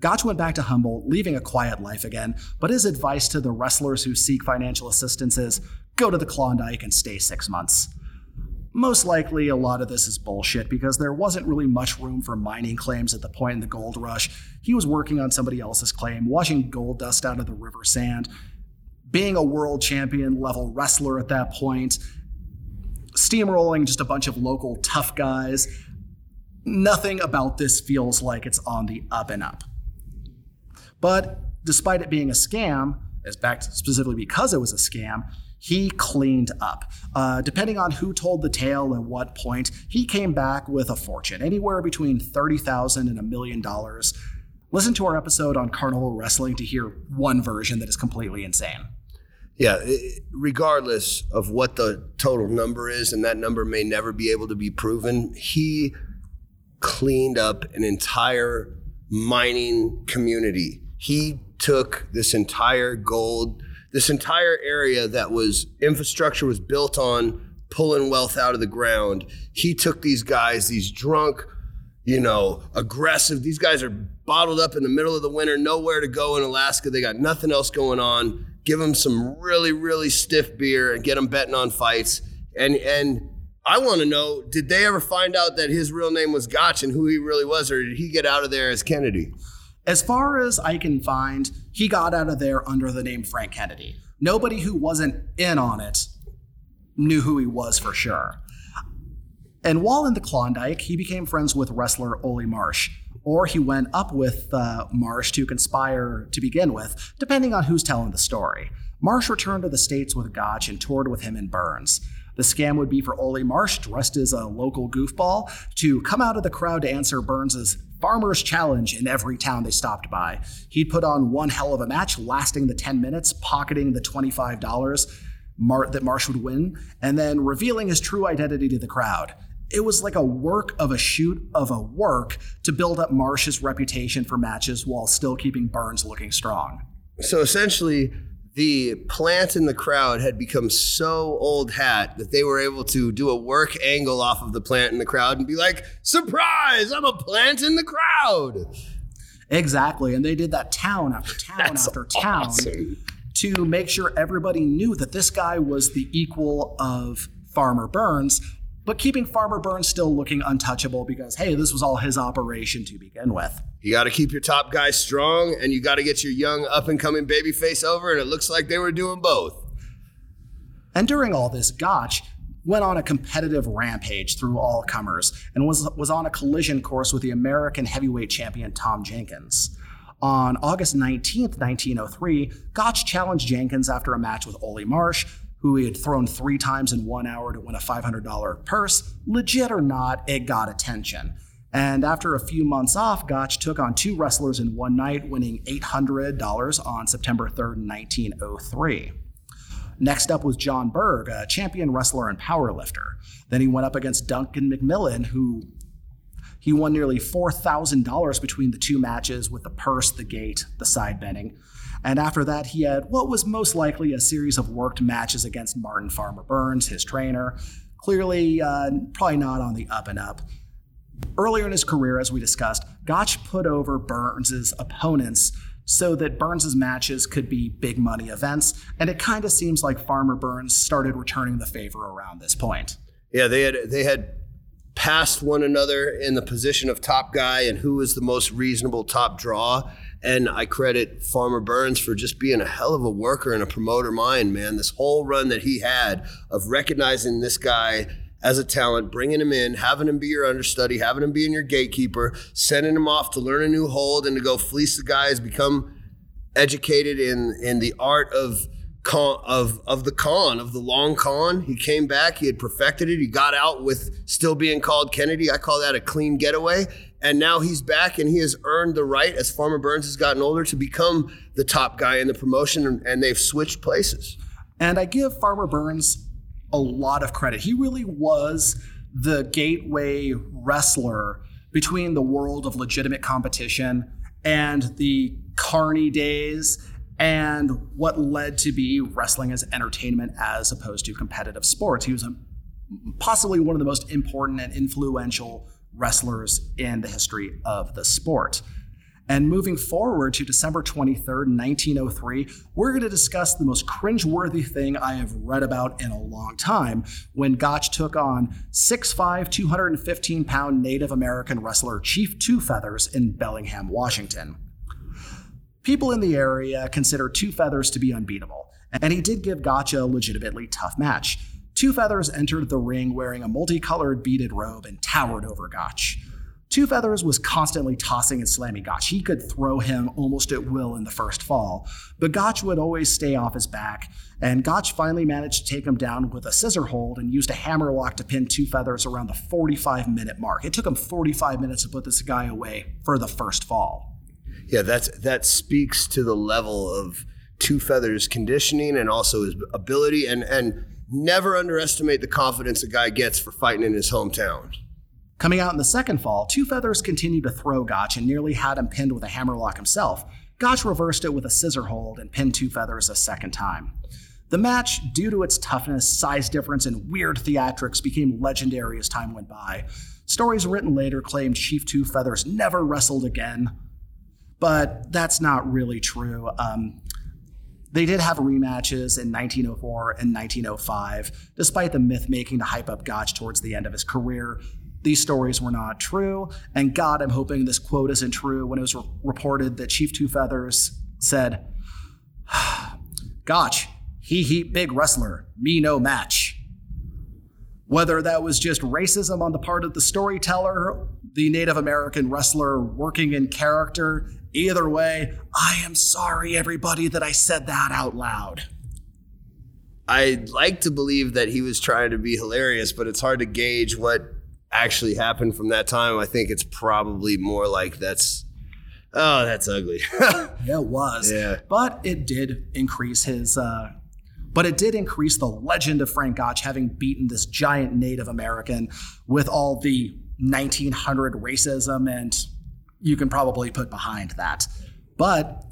Gotch went back to Humboldt, leaving a quiet life again, but his advice to the wrestlers who seek financial assistance is go to the Klondike and stay six months. Most likely, a lot of this is bullshit because there wasn't really much room for mining claims at the point in the gold rush. He was working on somebody else's claim, washing gold dust out of the river sand, being a world champion level wrestler at that point, steamrolling just a bunch of local tough guys. Nothing about this feels like it's on the up and up. But despite it being a scam, as back specifically because it was a scam, he cleaned up. Uh, depending on who told the tale at what point, he came back with a fortune, anywhere between thirty thousand and a million dollars. Listen to our episode on Carnival Wrestling to hear one version that is completely insane. Yeah, regardless of what the total number is, and that number may never be able to be proven, he cleaned up an entire mining community. He took this entire gold, this entire area that was infrastructure was built on pulling wealth out of the ground. He took these guys, these drunk, you know, aggressive. These guys are bottled up in the middle of the winter, nowhere to go in Alaska. They got nothing else going on give them some really, really stiff beer and get them betting on fights. And and I want to know, did they ever find out that his real name was Gotch and who he really was, or did he get out of there as Kennedy? As far as I can find, he got out of there under the name Frank Kennedy. Nobody who wasn't in on it knew who he was for sure. And while in the Klondike, he became friends with wrestler Ole Marsh, or he went up with uh, Marsh to conspire to begin with, depending on who's telling the story. Marsh returned to the States with Gotch and toured with him in Burns. The scam would be for Ole Marsh, dressed as a local goofball, to come out of the crowd to answer Burns's Farmer's Challenge in every town they stopped by. He'd put on one hell of a match, lasting the 10 minutes, pocketing the $25 Mar- that Marsh would win, and then revealing his true identity to the crowd it was like a work of a shoot of a work to build up Marsh's reputation for matches while still keeping Burns looking strong. So essentially, the plant in the crowd had become so old hat that they were able to do a work angle off of the plant in the crowd and be like, surprise, I'm a plant in the crowd. Exactly. And they did that town after town That's after town awesome. to make sure everybody knew that this guy was the equal of Farmer Burns but keeping Farmer Burns still looking untouchable because, hey, this was all his operation to begin with. You got to keep your top guy strong, and you got to get your young up and coming baby face over, and it looks like they were doing both. And during all this, Gotch went on a competitive rampage through all comers and was, was on a collision course with the American heavyweight champion Tom Jenkins. On August 19th, 1903, Gotch challenged Jenkins after a match with Ole Marsh, who he had thrown three times in one hour to win a $500 purse, legit or not, it got attention. And after a few months off, Gotch took on two wrestlers in one night, winning $800 on September 3rd, 1903. Next up was John Berg, a champion wrestler and powerlifter. Then he went up against Duncan McMillan, who he won nearly $4,000 between the two matches with the purse, the gate, the side betting. And after that, he had what was most likely a series of worked matches against Martin Farmer Burns, his trainer. Clearly, uh, probably not on the up and up. Earlier in his career, as we discussed, Gotch put over Burns's opponents so that Burns's matches could be big money events, and it kind of seems like Farmer Burns started returning the favor around this point. Yeah, they had they had passed one another in the position of top guy and who was the most reasonable top draw. And I credit Farmer Burns for just being a hell of a worker and a promoter mind, man. This whole run that he had of recognizing this guy as a talent, bringing him in, having him be your understudy, having him being your gatekeeper, sending him off to learn a new hold and to go fleece the guys, become educated in in the art of con of of the con of the long con. He came back, he had perfected it. He got out with still being called Kennedy. I call that a clean getaway. And now he's back and he has earned the right, as Farmer Burns has gotten older, to become the top guy in the promotion, and they've switched places. And I give Farmer Burns a lot of credit. He really was the gateway wrestler between the world of legitimate competition and the carny days and what led to be wrestling as entertainment as opposed to competitive sports. He was a, possibly one of the most important and influential wrestlers in the history of the sport. And moving forward to December 23rd, 1903, we're going to discuss the most cringeworthy thing I have read about in a long time when Gotch took on 6'5, 215 pound Native American wrestler Chief Two Feathers in Bellingham, Washington. People in the area consider Two Feathers to be unbeatable, and he did give Gotch a legitimately tough match. Two Feathers entered the ring wearing a multicolored beaded robe and towered over Gotch. Two Feathers was constantly tossing and slamming Gotch. He could throw him almost at will in the first fall, but Gotch would always stay off his back, and Gotch finally managed to take him down with a scissor hold and used a hammer lock to pin Two Feathers around the 45 minute mark. It took him 45 minutes to put this guy away for the first fall. Yeah, that's that speaks to the level of Two Feathers conditioning and also his ability and and never underestimate the confidence a guy gets for fighting in his hometown. Coming out in the second fall, Two Feathers continued to throw Gotch and nearly had him pinned with a hammerlock himself. Gotch reversed it with a scissor hold and pinned Two Feathers a second time. The match, due to its toughness, size difference, and weird theatrics, became legendary as time went by. Stories written later claimed Chief Two Feathers never wrestled again, but that's not really true. Um, they did have rematches in 1904 and 1905, despite the myth making to hype up Gotch towards the end of his career these stories were not true. And God, I'm hoping this quote isn't true when it was re- reported that Chief Two Feathers said, Gotch, he he big wrestler, me no match. Whether that was just racism on the part of the storyteller, the Native American wrestler working in character, either way, I am sorry, everybody, that I said that out loud. I'd like to believe that he was trying to be hilarious, but it's hard to gauge what actually happened from that time, I think it's probably more like that's oh, that's ugly. yeah, it was. Yeah. But it did increase his uh but it did increase the legend of Frank Gotch having beaten this giant Native American with all the 1900 racism, and you can probably put behind that. But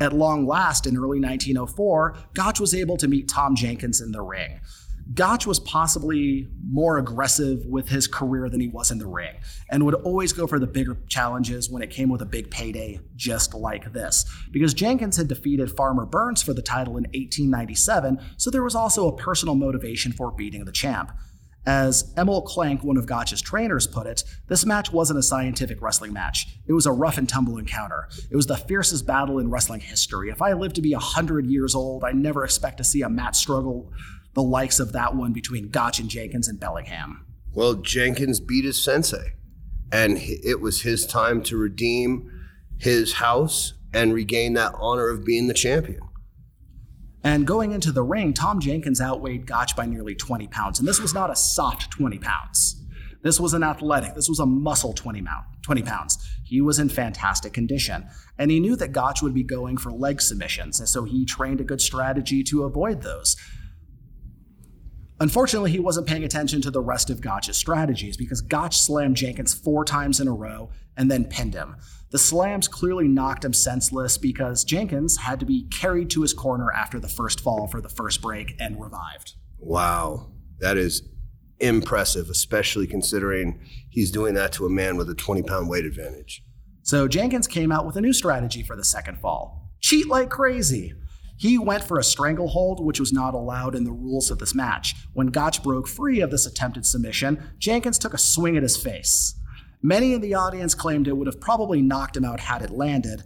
at long last, in early 1904, Gotch was able to meet Tom Jenkins in the ring. Gotch was possibly more aggressive with his career than he was in the ring and would always go for the bigger challenges when it came with a big payday, just like this. Because Jenkins had defeated Farmer Burns for the title in 1897, so there was also a personal motivation for beating the champ. As Emil Klank, one of Gotch's trainers, put it, this match wasn't a scientific wrestling match. It was a rough and tumble encounter. It was the fiercest battle in wrestling history. If I live to be 100 years old, I never expect to see a match struggle the likes of that one between Gotch and Jenkins and Bellingham. Well, Jenkins beat his sensei, and it was his time to redeem his house and regain that honor of being the champion. And going into the ring, Tom Jenkins outweighed Gotch by nearly 20 pounds. And this was not a soft 20 pounds. This was an athletic, this was a muscle 20, mount, 20 pounds. He was in fantastic condition. And he knew that Gotch would be going for leg submissions. And so he trained a good strategy to avoid those. Unfortunately, he wasn't paying attention to the rest of Gotch's strategies because Gotch slammed Jenkins four times in a row and then pinned him. The slams clearly knocked him senseless because Jenkins had to be carried to his corner after the first fall for the first break and revived. Wow, that is impressive, especially considering he's doing that to a man with a 20 pound weight advantage. So Jenkins came out with a new strategy for the second fall cheat like crazy. He went for a stranglehold, which was not allowed in the rules of this match. When Gotch broke free of this attempted submission, Jenkins took a swing at his face. Many in the audience claimed it would have probably knocked him out had it landed.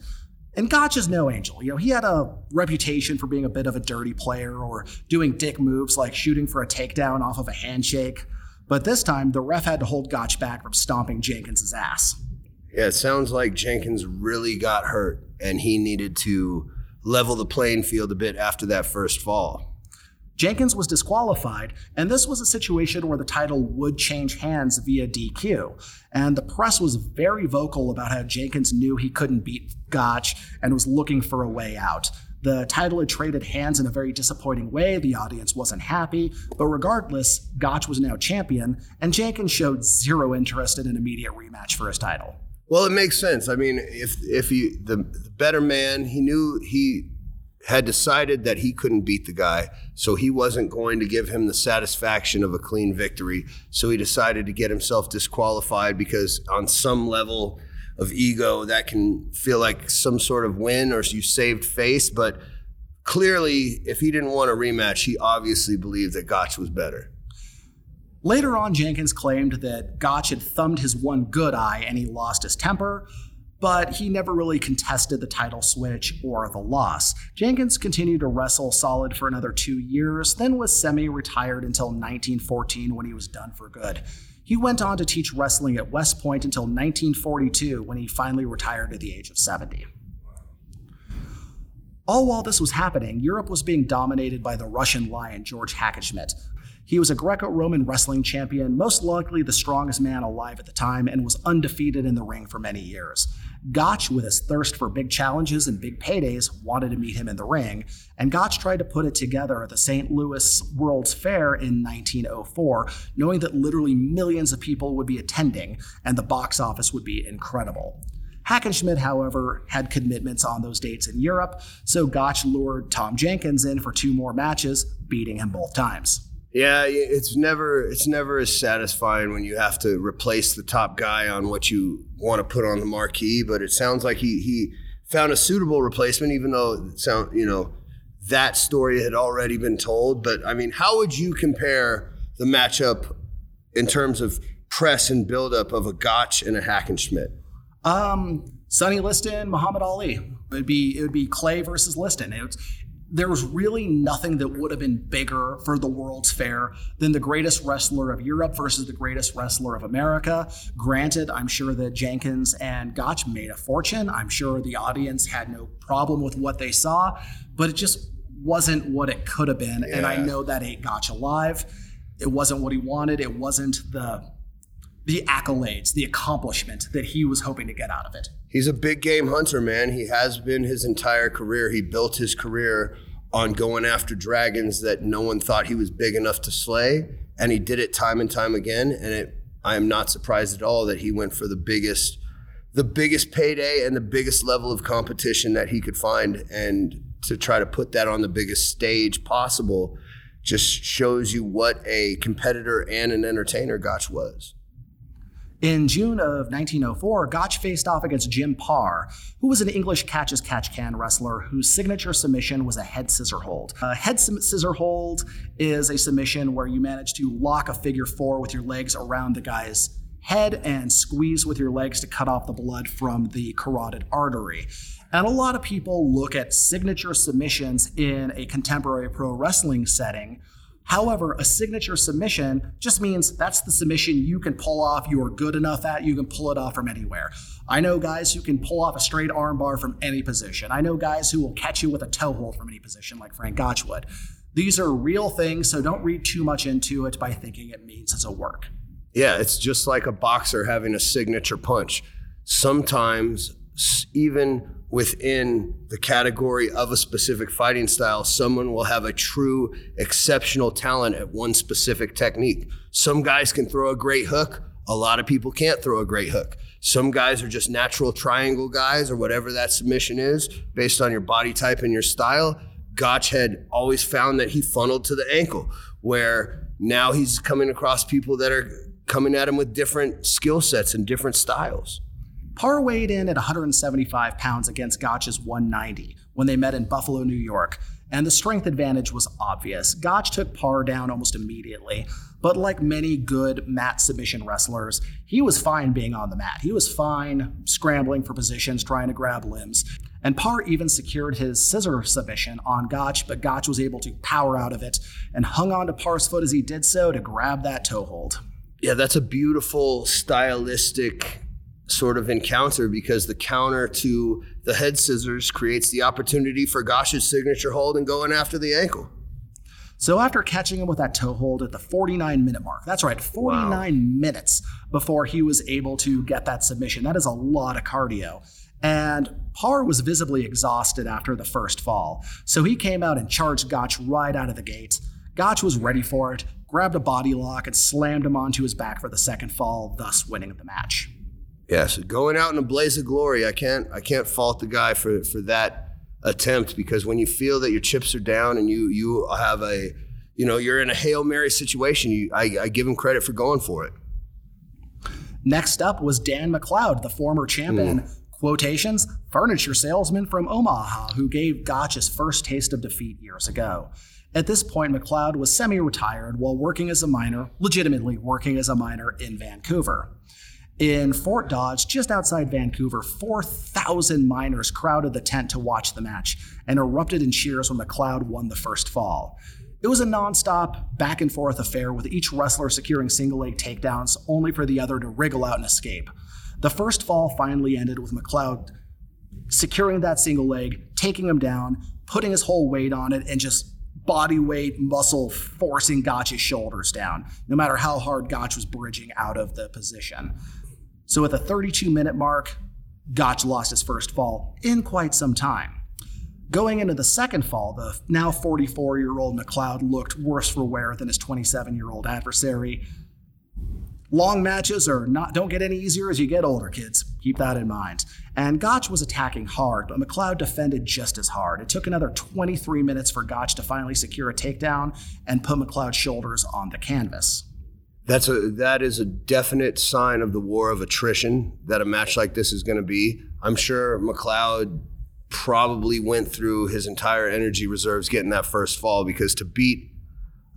And Gotch is no angel. You know, he had a reputation for being a bit of a dirty player or doing dick moves like shooting for a takedown off of a handshake. But this time, the ref had to hold Gotch back from stomping Jenkins' ass. Yeah, it sounds like Jenkins really got hurt and he needed to level the playing field a bit after that first fall. Jenkins was disqualified, and this was a situation where the title would change hands via DQ. And the press was very vocal about how Jenkins knew he couldn't beat Gotch and was looking for a way out. The title had traded hands in a very disappointing way. The audience wasn't happy, but regardless, Gotch was now champion, and Jenkins showed zero interest in an immediate rematch for his title. Well, it makes sense. I mean, if if he the, the better man, he knew he had decided that he couldn't beat the guy, so he wasn't going to give him the satisfaction of a clean victory. So he decided to get himself disqualified because on some level of ego that can feel like some sort of win or you saved face, but clearly if he didn't want a rematch, he obviously believed that Gotch was better. Later on, Jenkins claimed that Gotch had thumbed his one good eye and he lost his temper, but he never really contested the title switch or the loss. Jenkins continued to wrestle solid for another two years, then was semi retired until 1914 when he was done for good. He went on to teach wrestling at West Point until 1942 when he finally retired at the age of 70. All while this was happening, Europe was being dominated by the Russian lion George Hackenschmidt. He was a Greco Roman wrestling champion, most likely the strongest man alive at the time, and was undefeated in the ring for many years. Gotch, with his thirst for big challenges and big paydays, wanted to meet him in the ring, and Gotch tried to put it together at the St. Louis World's Fair in 1904, knowing that literally millions of people would be attending and the box office would be incredible. Hackenschmidt, however, had commitments on those dates in Europe, so Gotch lured Tom Jenkins in for two more matches, beating him both times. Yeah, it's never it's never as satisfying when you have to replace the top guy on what you want to put on the marquee. But it sounds like he he found a suitable replacement, even though it sound you know that story had already been told. But I mean, how would you compare the matchup in terms of press and buildup of a Gotch and a Hackenschmidt? Um, Sonny Liston, Muhammad Ali. It would be it would be Clay versus Liston. There was really nothing that would have been bigger for the World's Fair than the greatest wrestler of Europe versus the greatest wrestler of America. Granted, I'm sure that Jenkins and Gotch made a fortune. I'm sure the audience had no problem with what they saw, but it just wasn't what it could have been. Yeah. And I know that ate Gotch alive. It wasn't what he wanted. It wasn't the the accolades, the accomplishment that he was hoping to get out of it. He's a big game hunter, man. He has been his entire career. He built his career on going after dragons that no one thought he was big enough to slay, and he did it time and time again. And it, I am not surprised at all that he went for the biggest, the biggest payday and the biggest level of competition that he could find, and to try to put that on the biggest stage possible just shows you what a competitor and an entertainer Gotch was. In June of 1904, Gotch faced off against Jim Parr, who was an English catch as catch can wrestler whose signature submission was a head scissor hold. A head scissor hold is a submission where you manage to lock a figure four with your legs around the guy's head and squeeze with your legs to cut off the blood from the carotid artery. And a lot of people look at signature submissions in a contemporary pro wrestling setting However, a signature submission just means that's the submission you can pull off. You are good enough at. You can pull it off from anywhere. I know guys who can pull off a straight armbar from any position. I know guys who will catch you with a toe hold from any position, like Frank Gotch would. These are real things, so don't read too much into it by thinking it means it's a work. Yeah, it's just like a boxer having a signature punch. Sometimes, even within the category of a specific fighting style, someone will have a true exceptional talent at one specific technique. Some guys can throw a great hook. A lot of people can't throw a great hook. Some guys are just natural triangle guys or whatever that submission is based on your body type and your style. Gotch had always found that he funneled to the ankle, where now he's coming across people that are coming at him with different skill sets and different styles. Parr weighed in at 175 pounds against Gotch's 190 when they met in Buffalo, New York, and the strength advantage was obvious. Gotch took Parr down almost immediately, but like many good mat submission wrestlers, he was fine being on the mat. He was fine scrambling for positions, trying to grab limbs. And Parr even secured his scissor submission on Gotch, but Gotch was able to power out of it and hung on to Parr's foot as he did so to grab that toe hold. Yeah, that's a beautiful stylistic sort of encounter because the counter to the head scissors creates the opportunity for Gotch's signature hold and going after the ankle. So after catching him with that toe hold at the 49 minute mark, that's right, 49 wow. minutes before he was able to get that submission. That is a lot of cardio. And Parr was visibly exhausted after the first fall. So he came out and charged Gotch right out of the gate. Gotch was ready for it, grabbed a body lock, and slammed him onto his back for the second fall, thus winning the match. Yes, going out in a blaze of glory. I can't I can't fault the guy for for that attempt because when you feel that your chips are down and you you have a you know you're in a hail mary situation, you, I, I give him credit for going for it. Next up was Dan McLeod, the former champion. Mm. Quotations, furniture salesman from Omaha who gave Gotch his first taste of defeat years ago. At this point, McLeod was semi retired while working as a miner, legitimately working as a miner in Vancouver. In Fort Dodge, just outside Vancouver, 4,000 miners crowded the tent to watch the match and erupted in cheers when McLeod won the first fall. It was a nonstop, back and forth affair with each wrestler securing single leg takedowns only for the other to wriggle out and escape. The first fall finally ended with McLeod securing that single leg, taking him down, putting his whole weight on it, and just body weight, muscle forcing Gotch's shoulders down, no matter how hard Gotch was bridging out of the position. So at the 32 minute mark, Gotch lost his first fall in quite some time. Going into the second fall, the now 44 year old McLeod looked worse for wear than his 27 year old adversary. Long matches are not don't get any easier as you get older, kids. Keep that in mind. And Gotch was attacking hard, but McLeod defended just as hard. It took another 23 minutes for Gotch to finally secure a takedown and put McLeod's shoulders on the canvas. That's a that is a definite sign of the war of attrition that a match like this is going to be. I'm sure McLeod probably went through his entire energy reserves getting that first fall because to beat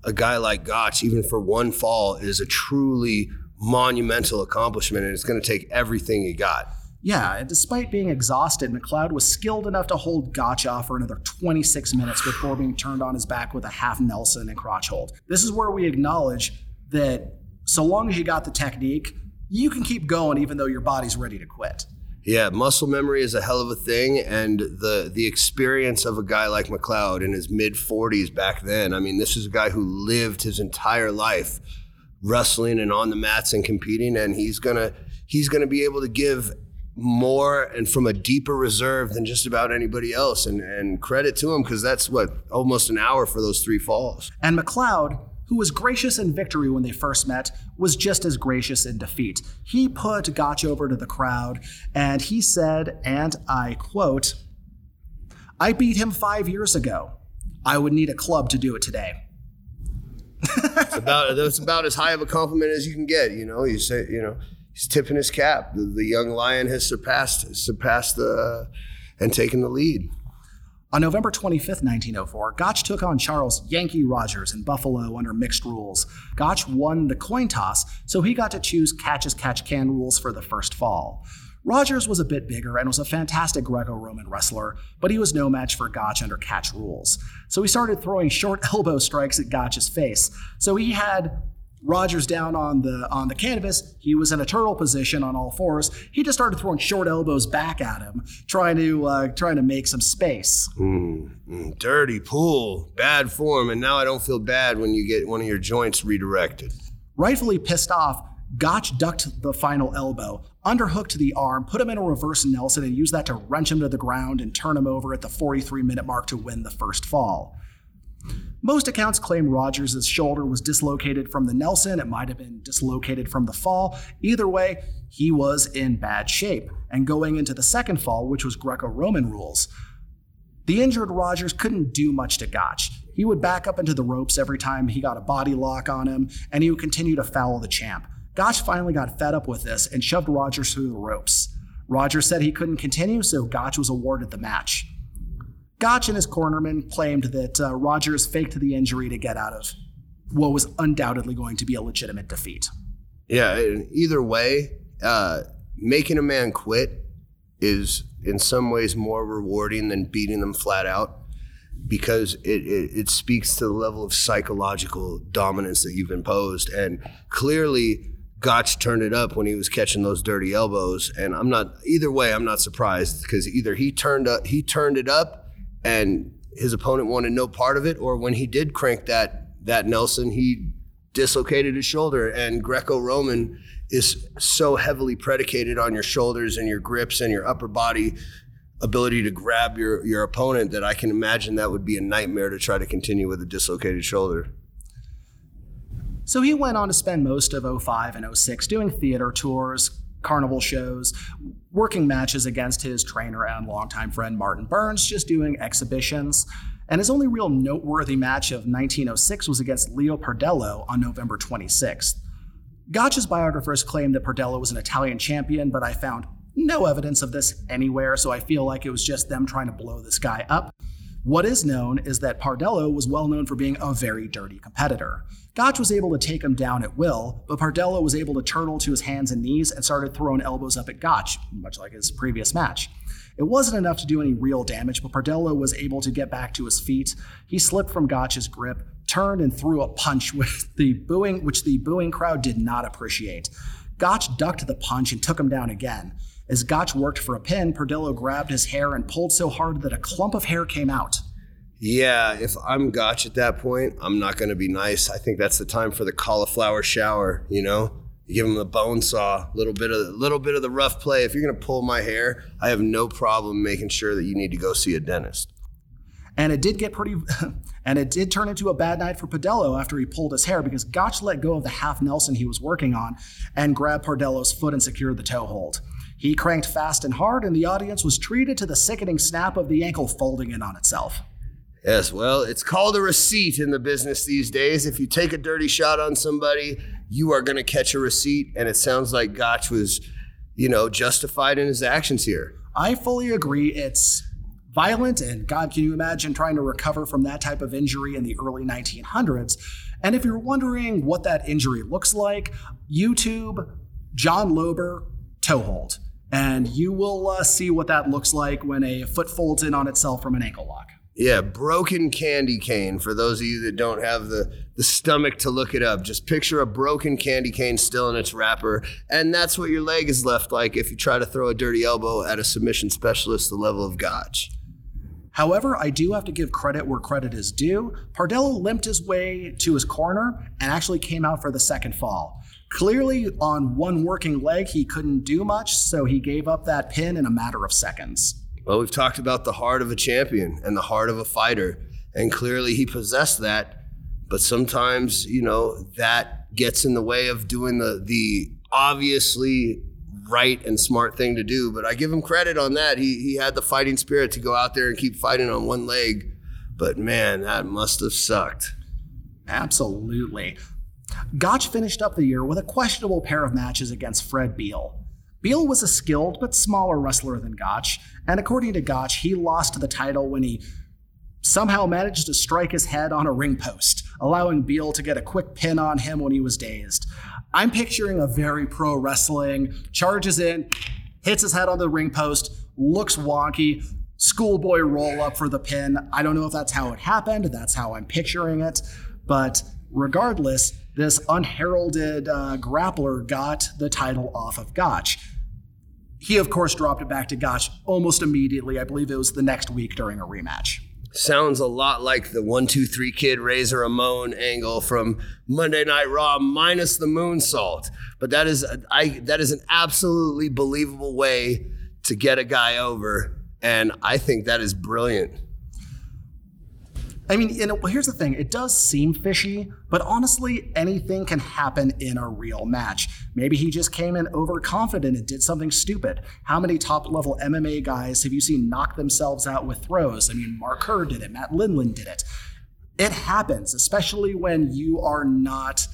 a guy like Gotch, even for one fall, is a truly monumental accomplishment, and it's going to take everything he got. Yeah, and despite being exhausted, McLeod was skilled enough to hold Gotch off for another 26 minutes before being turned on his back with a half Nelson and crotch hold. This is where we acknowledge that so long as you got the technique, you can keep going even though your body's ready to quit. Yeah, muscle memory is a hell of a thing, and the the experience of a guy like McLeod in his mid 40s back then. I mean, this is a guy who lived his entire life wrestling and on the mats and competing, and he's gonna he's gonna be able to give more and from a deeper reserve than just about anybody else. And and credit to him because that's what almost an hour for those three falls. And McLeod who was gracious in victory when they first met, was just as gracious in defeat. He put Gotch over to the crowd and he said, and I quote, I beat him five years ago. I would need a club to do it today. it's about that's about as high of a compliment as you can get. You know, you say, you know, he's tipping his cap. The, the young lion has surpassed surpassed the and taken the lead. On November 25, 1904, Gotch took on Charles Yankee Rogers in Buffalo under mixed rules. Gotch won the coin toss, so he got to choose catch as catch can rules for the first fall. Rogers was a bit bigger and was a fantastic Greco Roman wrestler, but he was no match for Gotch under catch rules. So he started throwing short elbow strikes at Gotch's face. So he had Rogers down on the on the canvas. He was in a turtle position on all fours. He just started throwing short elbows back at him, trying to uh, trying to make some space. Mm, mm, dirty pool, bad form, and now I don't feel bad when you get one of your joints redirected. Rightfully pissed off, Gotch ducked the final elbow, underhooked the arm, put him in a reverse Nelson, and used that to wrench him to the ground and turn him over at the 43 minute mark to win the first fall. Most accounts claim Rogers' shoulder was dislocated from the Nelson. It might have been dislocated from the fall. Either way, he was in bad shape. And going into the second fall, which was Greco Roman rules, the injured Rogers couldn't do much to Gotch. He would back up into the ropes every time he got a body lock on him, and he would continue to foul the champ. Gotch finally got fed up with this and shoved Rogers through the ropes. Rogers said he couldn't continue, so Gotch was awarded the match. Gotch and his cornerman claimed that uh, Rogers faked the injury to get out of what was undoubtedly going to be a legitimate defeat. Yeah, either way, uh, making a man quit is in some ways more rewarding than beating them flat out because it, it, it, speaks to the level of psychological dominance that you've imposed. And clearly, Gotch turned it up when he was catching those dirty elbows. And I'm not either way. I'm not surprised because either he turned up, he turned it up, and his opponent wanted no part of it, or when he did crank that that Nelson, he dislocated his shoulder. And Greco-Roman is so heavily predicated on your shoulders and your grips and your upper body ability to grab your your opponent that I can imagine that would be a nightmare to try to continue with a dislocated shoulder. So he went on to spend most of 05 and 06 doing theater tours, carnival shows, working matches against his trainer and longtime friend Martin Burns, just doing exhibitions. And his only real noteworthy match of 1906 was against Leo Pardello on November 26th. Gotch's biographers claim that Pardello was an Italian champion, but I found no evidence of this anywhere, so I feel like it was just them trying to blow this guy up. What is known is that Pardello was well known for being a very dirty competitor. Gotch was able to take him down at will, but Pardello was able to turtle to his hands and knees and started throwing elbows up at Gotch, much like his previous match. It wasn't enough to do any real damage, but Pardello was able to get back to his feet. He slipped from Gotch's grip, turned and threw a punch with the booing, which the booing crowd did not appreciate. Gotch ducked the punch and took him down again. As Gotch worked for a pin, Pardello grabbed his hair and pulled so hard that a clump of hair came out. Yeah, if I'm Gotch at that point, I'm not going to be nice. I think that's the time for the cauliflower shower. You know, you give him the bone saw, little bit of a little bit of the rough play. If you're going to pull my hair, I have no problem making sure that you need to go see a dentist. And it did get pretty, and it did turn into a bad night for Pardello after he pulled his hair because Gotch let go of the half Nelson he was working on and grabbed Pardello's foot and secured the toe hold. He cranked fast and hard, and the audience was treated to the sickening snap of the ankle folding in on itself. Yes, well, it's called a receipt in the business these days. If you take a dirty shot on somebody, you are going to catch a receipt. And it sounds like Gotch was, you know, justified in his actions here. I fully agree. It's violent, and God, can you imagine trying to recover from that type of injury in the early 1900s? And if you're wondering what that injury looks like, YouTube, John Lober, toe hold and you will uh, see what that looks like when a foot folds in on itself from an ankle lock. Yeah, broken candy cane. For those of you that don't have the, the stomach to look it up, just picture a broken candy cane still in its wrapper. And that's what your leg is left like if you try to throw a dirty elbow at a submission specialist the level of Gotch. However, I do have to give credit where credit is due. Pardello limped his way to his corner and actually came out for the second fall. Clearly, on one working leg, he couldn't do much, so he gave up that pin in a matter of seconds. Well, we've talked about the heart of a champion and the heart of a fighter, and clearly he possessed that. But sometimes, you know, that gets in the way of doing the the obviously right and smart thing to do. But I give him credit on that. He he had the fighting spirit to go out there and keep fighting on one leg. But man, that must have sucked. Absolutely. Gotch finished up the year with a questionable pair of matches against Fred Beal. Beal was a skilled but smaller wrestler than Gotch, and according to Gotch, he lost the title when he somehow managed to strike his head on a ring post, allowing Beal to get a quick pin on him when he was dazed. I'm picturing a very pro wrestling, charges in, hits his head on the ring post, looks wonky, schoolboy roll up for the pin. I don't know if that's how it happened, that's how I'm picturing it, but regardless, this unheralded uh, grappler got the title off of Gotch. He, of course, dropped it back to Gotch almost immediately. I believe it was the next week during a rematch. Sounds a lot like the one, two, three kid Razor Ramon angle from Monday Night Raw, minus the moonsault. But that is, I, that is an absolutely believable way to get a guy over. And I think that is brilliant. I mean, know, here's the thing. It does seem fishy, but honestly, anything can happen in a real match. Maybe he just came in overconfident and did something stupid. How many top level MMA guys have you seen knock themselves out with throws? I mean, Mark Kerr did it, Matt Lindland did it. It happens, especially when you are not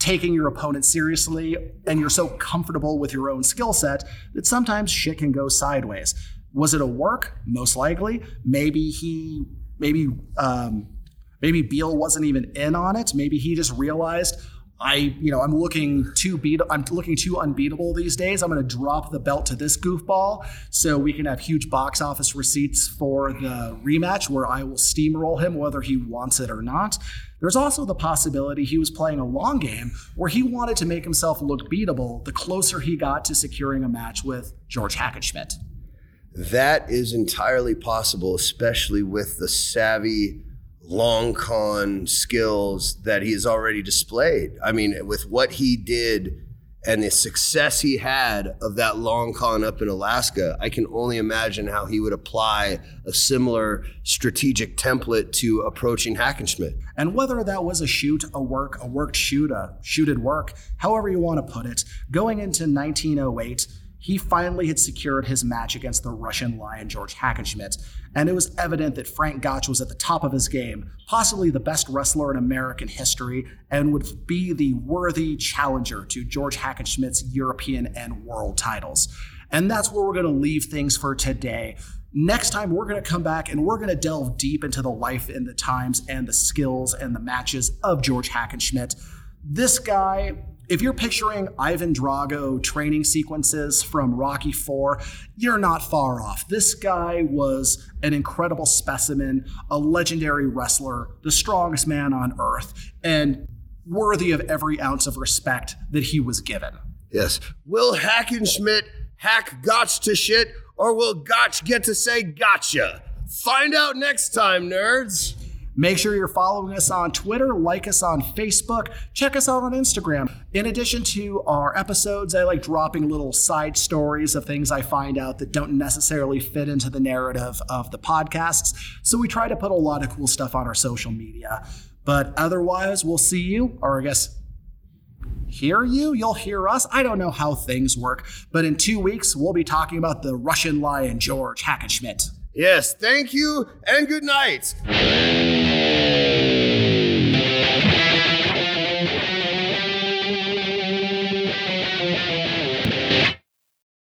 taking your opponent seriously and you're so comfortable with your own skill set that sometimes shit can go sideways. Was it a work? Most likely. Maybe he maybe um, maybe Beal wasn't even in on it. Maybe he just realized I, you know, I'm looking too beat. I'm looking too unbeatable these days. I'm going to drop the belt to this goofball so we can have huge box office receipts for the rematch where I will steamroll him whether he wants it or not. There's also the possibility he was playing a long game where he wanted to make himself look beatable the closer he got to securing a match with George Hackenschmidt. That is entirely possible, especially with the savvy long con skills that he has already displayed. I mean, with what he did and the success he had of that long con up in Alaska, I can only imagine how he would apply a similar strategic template to approaching Hackenschmidt. And whether that was a shoot, a work, a worked shoot, a shooted work, however you want to put it, going into 1908, he finally had secured his match against the Russian Lion George Hackenschmidt, and it was evident that Frank Gotch was at the top of his game, possibly the best wrestler in American history, and would be the worthy challenger to George Hackenschmidt's European and world titles. And that's where we're going to leave things for today. Next time, we're going to come back and we're going to delve deep into the life and the times and the skills and the matches of George Hackenschmidt. This guy, if you're picturing Ivan Drago training sequences from Rocky 4, you're not far off. This guy was an incredible specimen, a legendary wrestler, the strongest man on earth, and worthy of every ounce of respect that he was given. Yes. Will Hackenschmidt hack Gotch to shit, or will Gotch get to say gotcha? Find out next time, nerds. Make sure you're following us on Twitter, like us on Facebook, check us out on Instagram. In addition to our episodes, I like dropping little side stories of things I find out that don't necessarily fit into the narrative of the podcasts. So we try to put a lot of cool stuff on our social media. But otherwise, we'll see you, or I guess hear you, you'll hear us. I don't know how things work, but in two weeks, we'll be talking about the Russian lion, George Hackenschmidt. Yes, thank you and good night. Música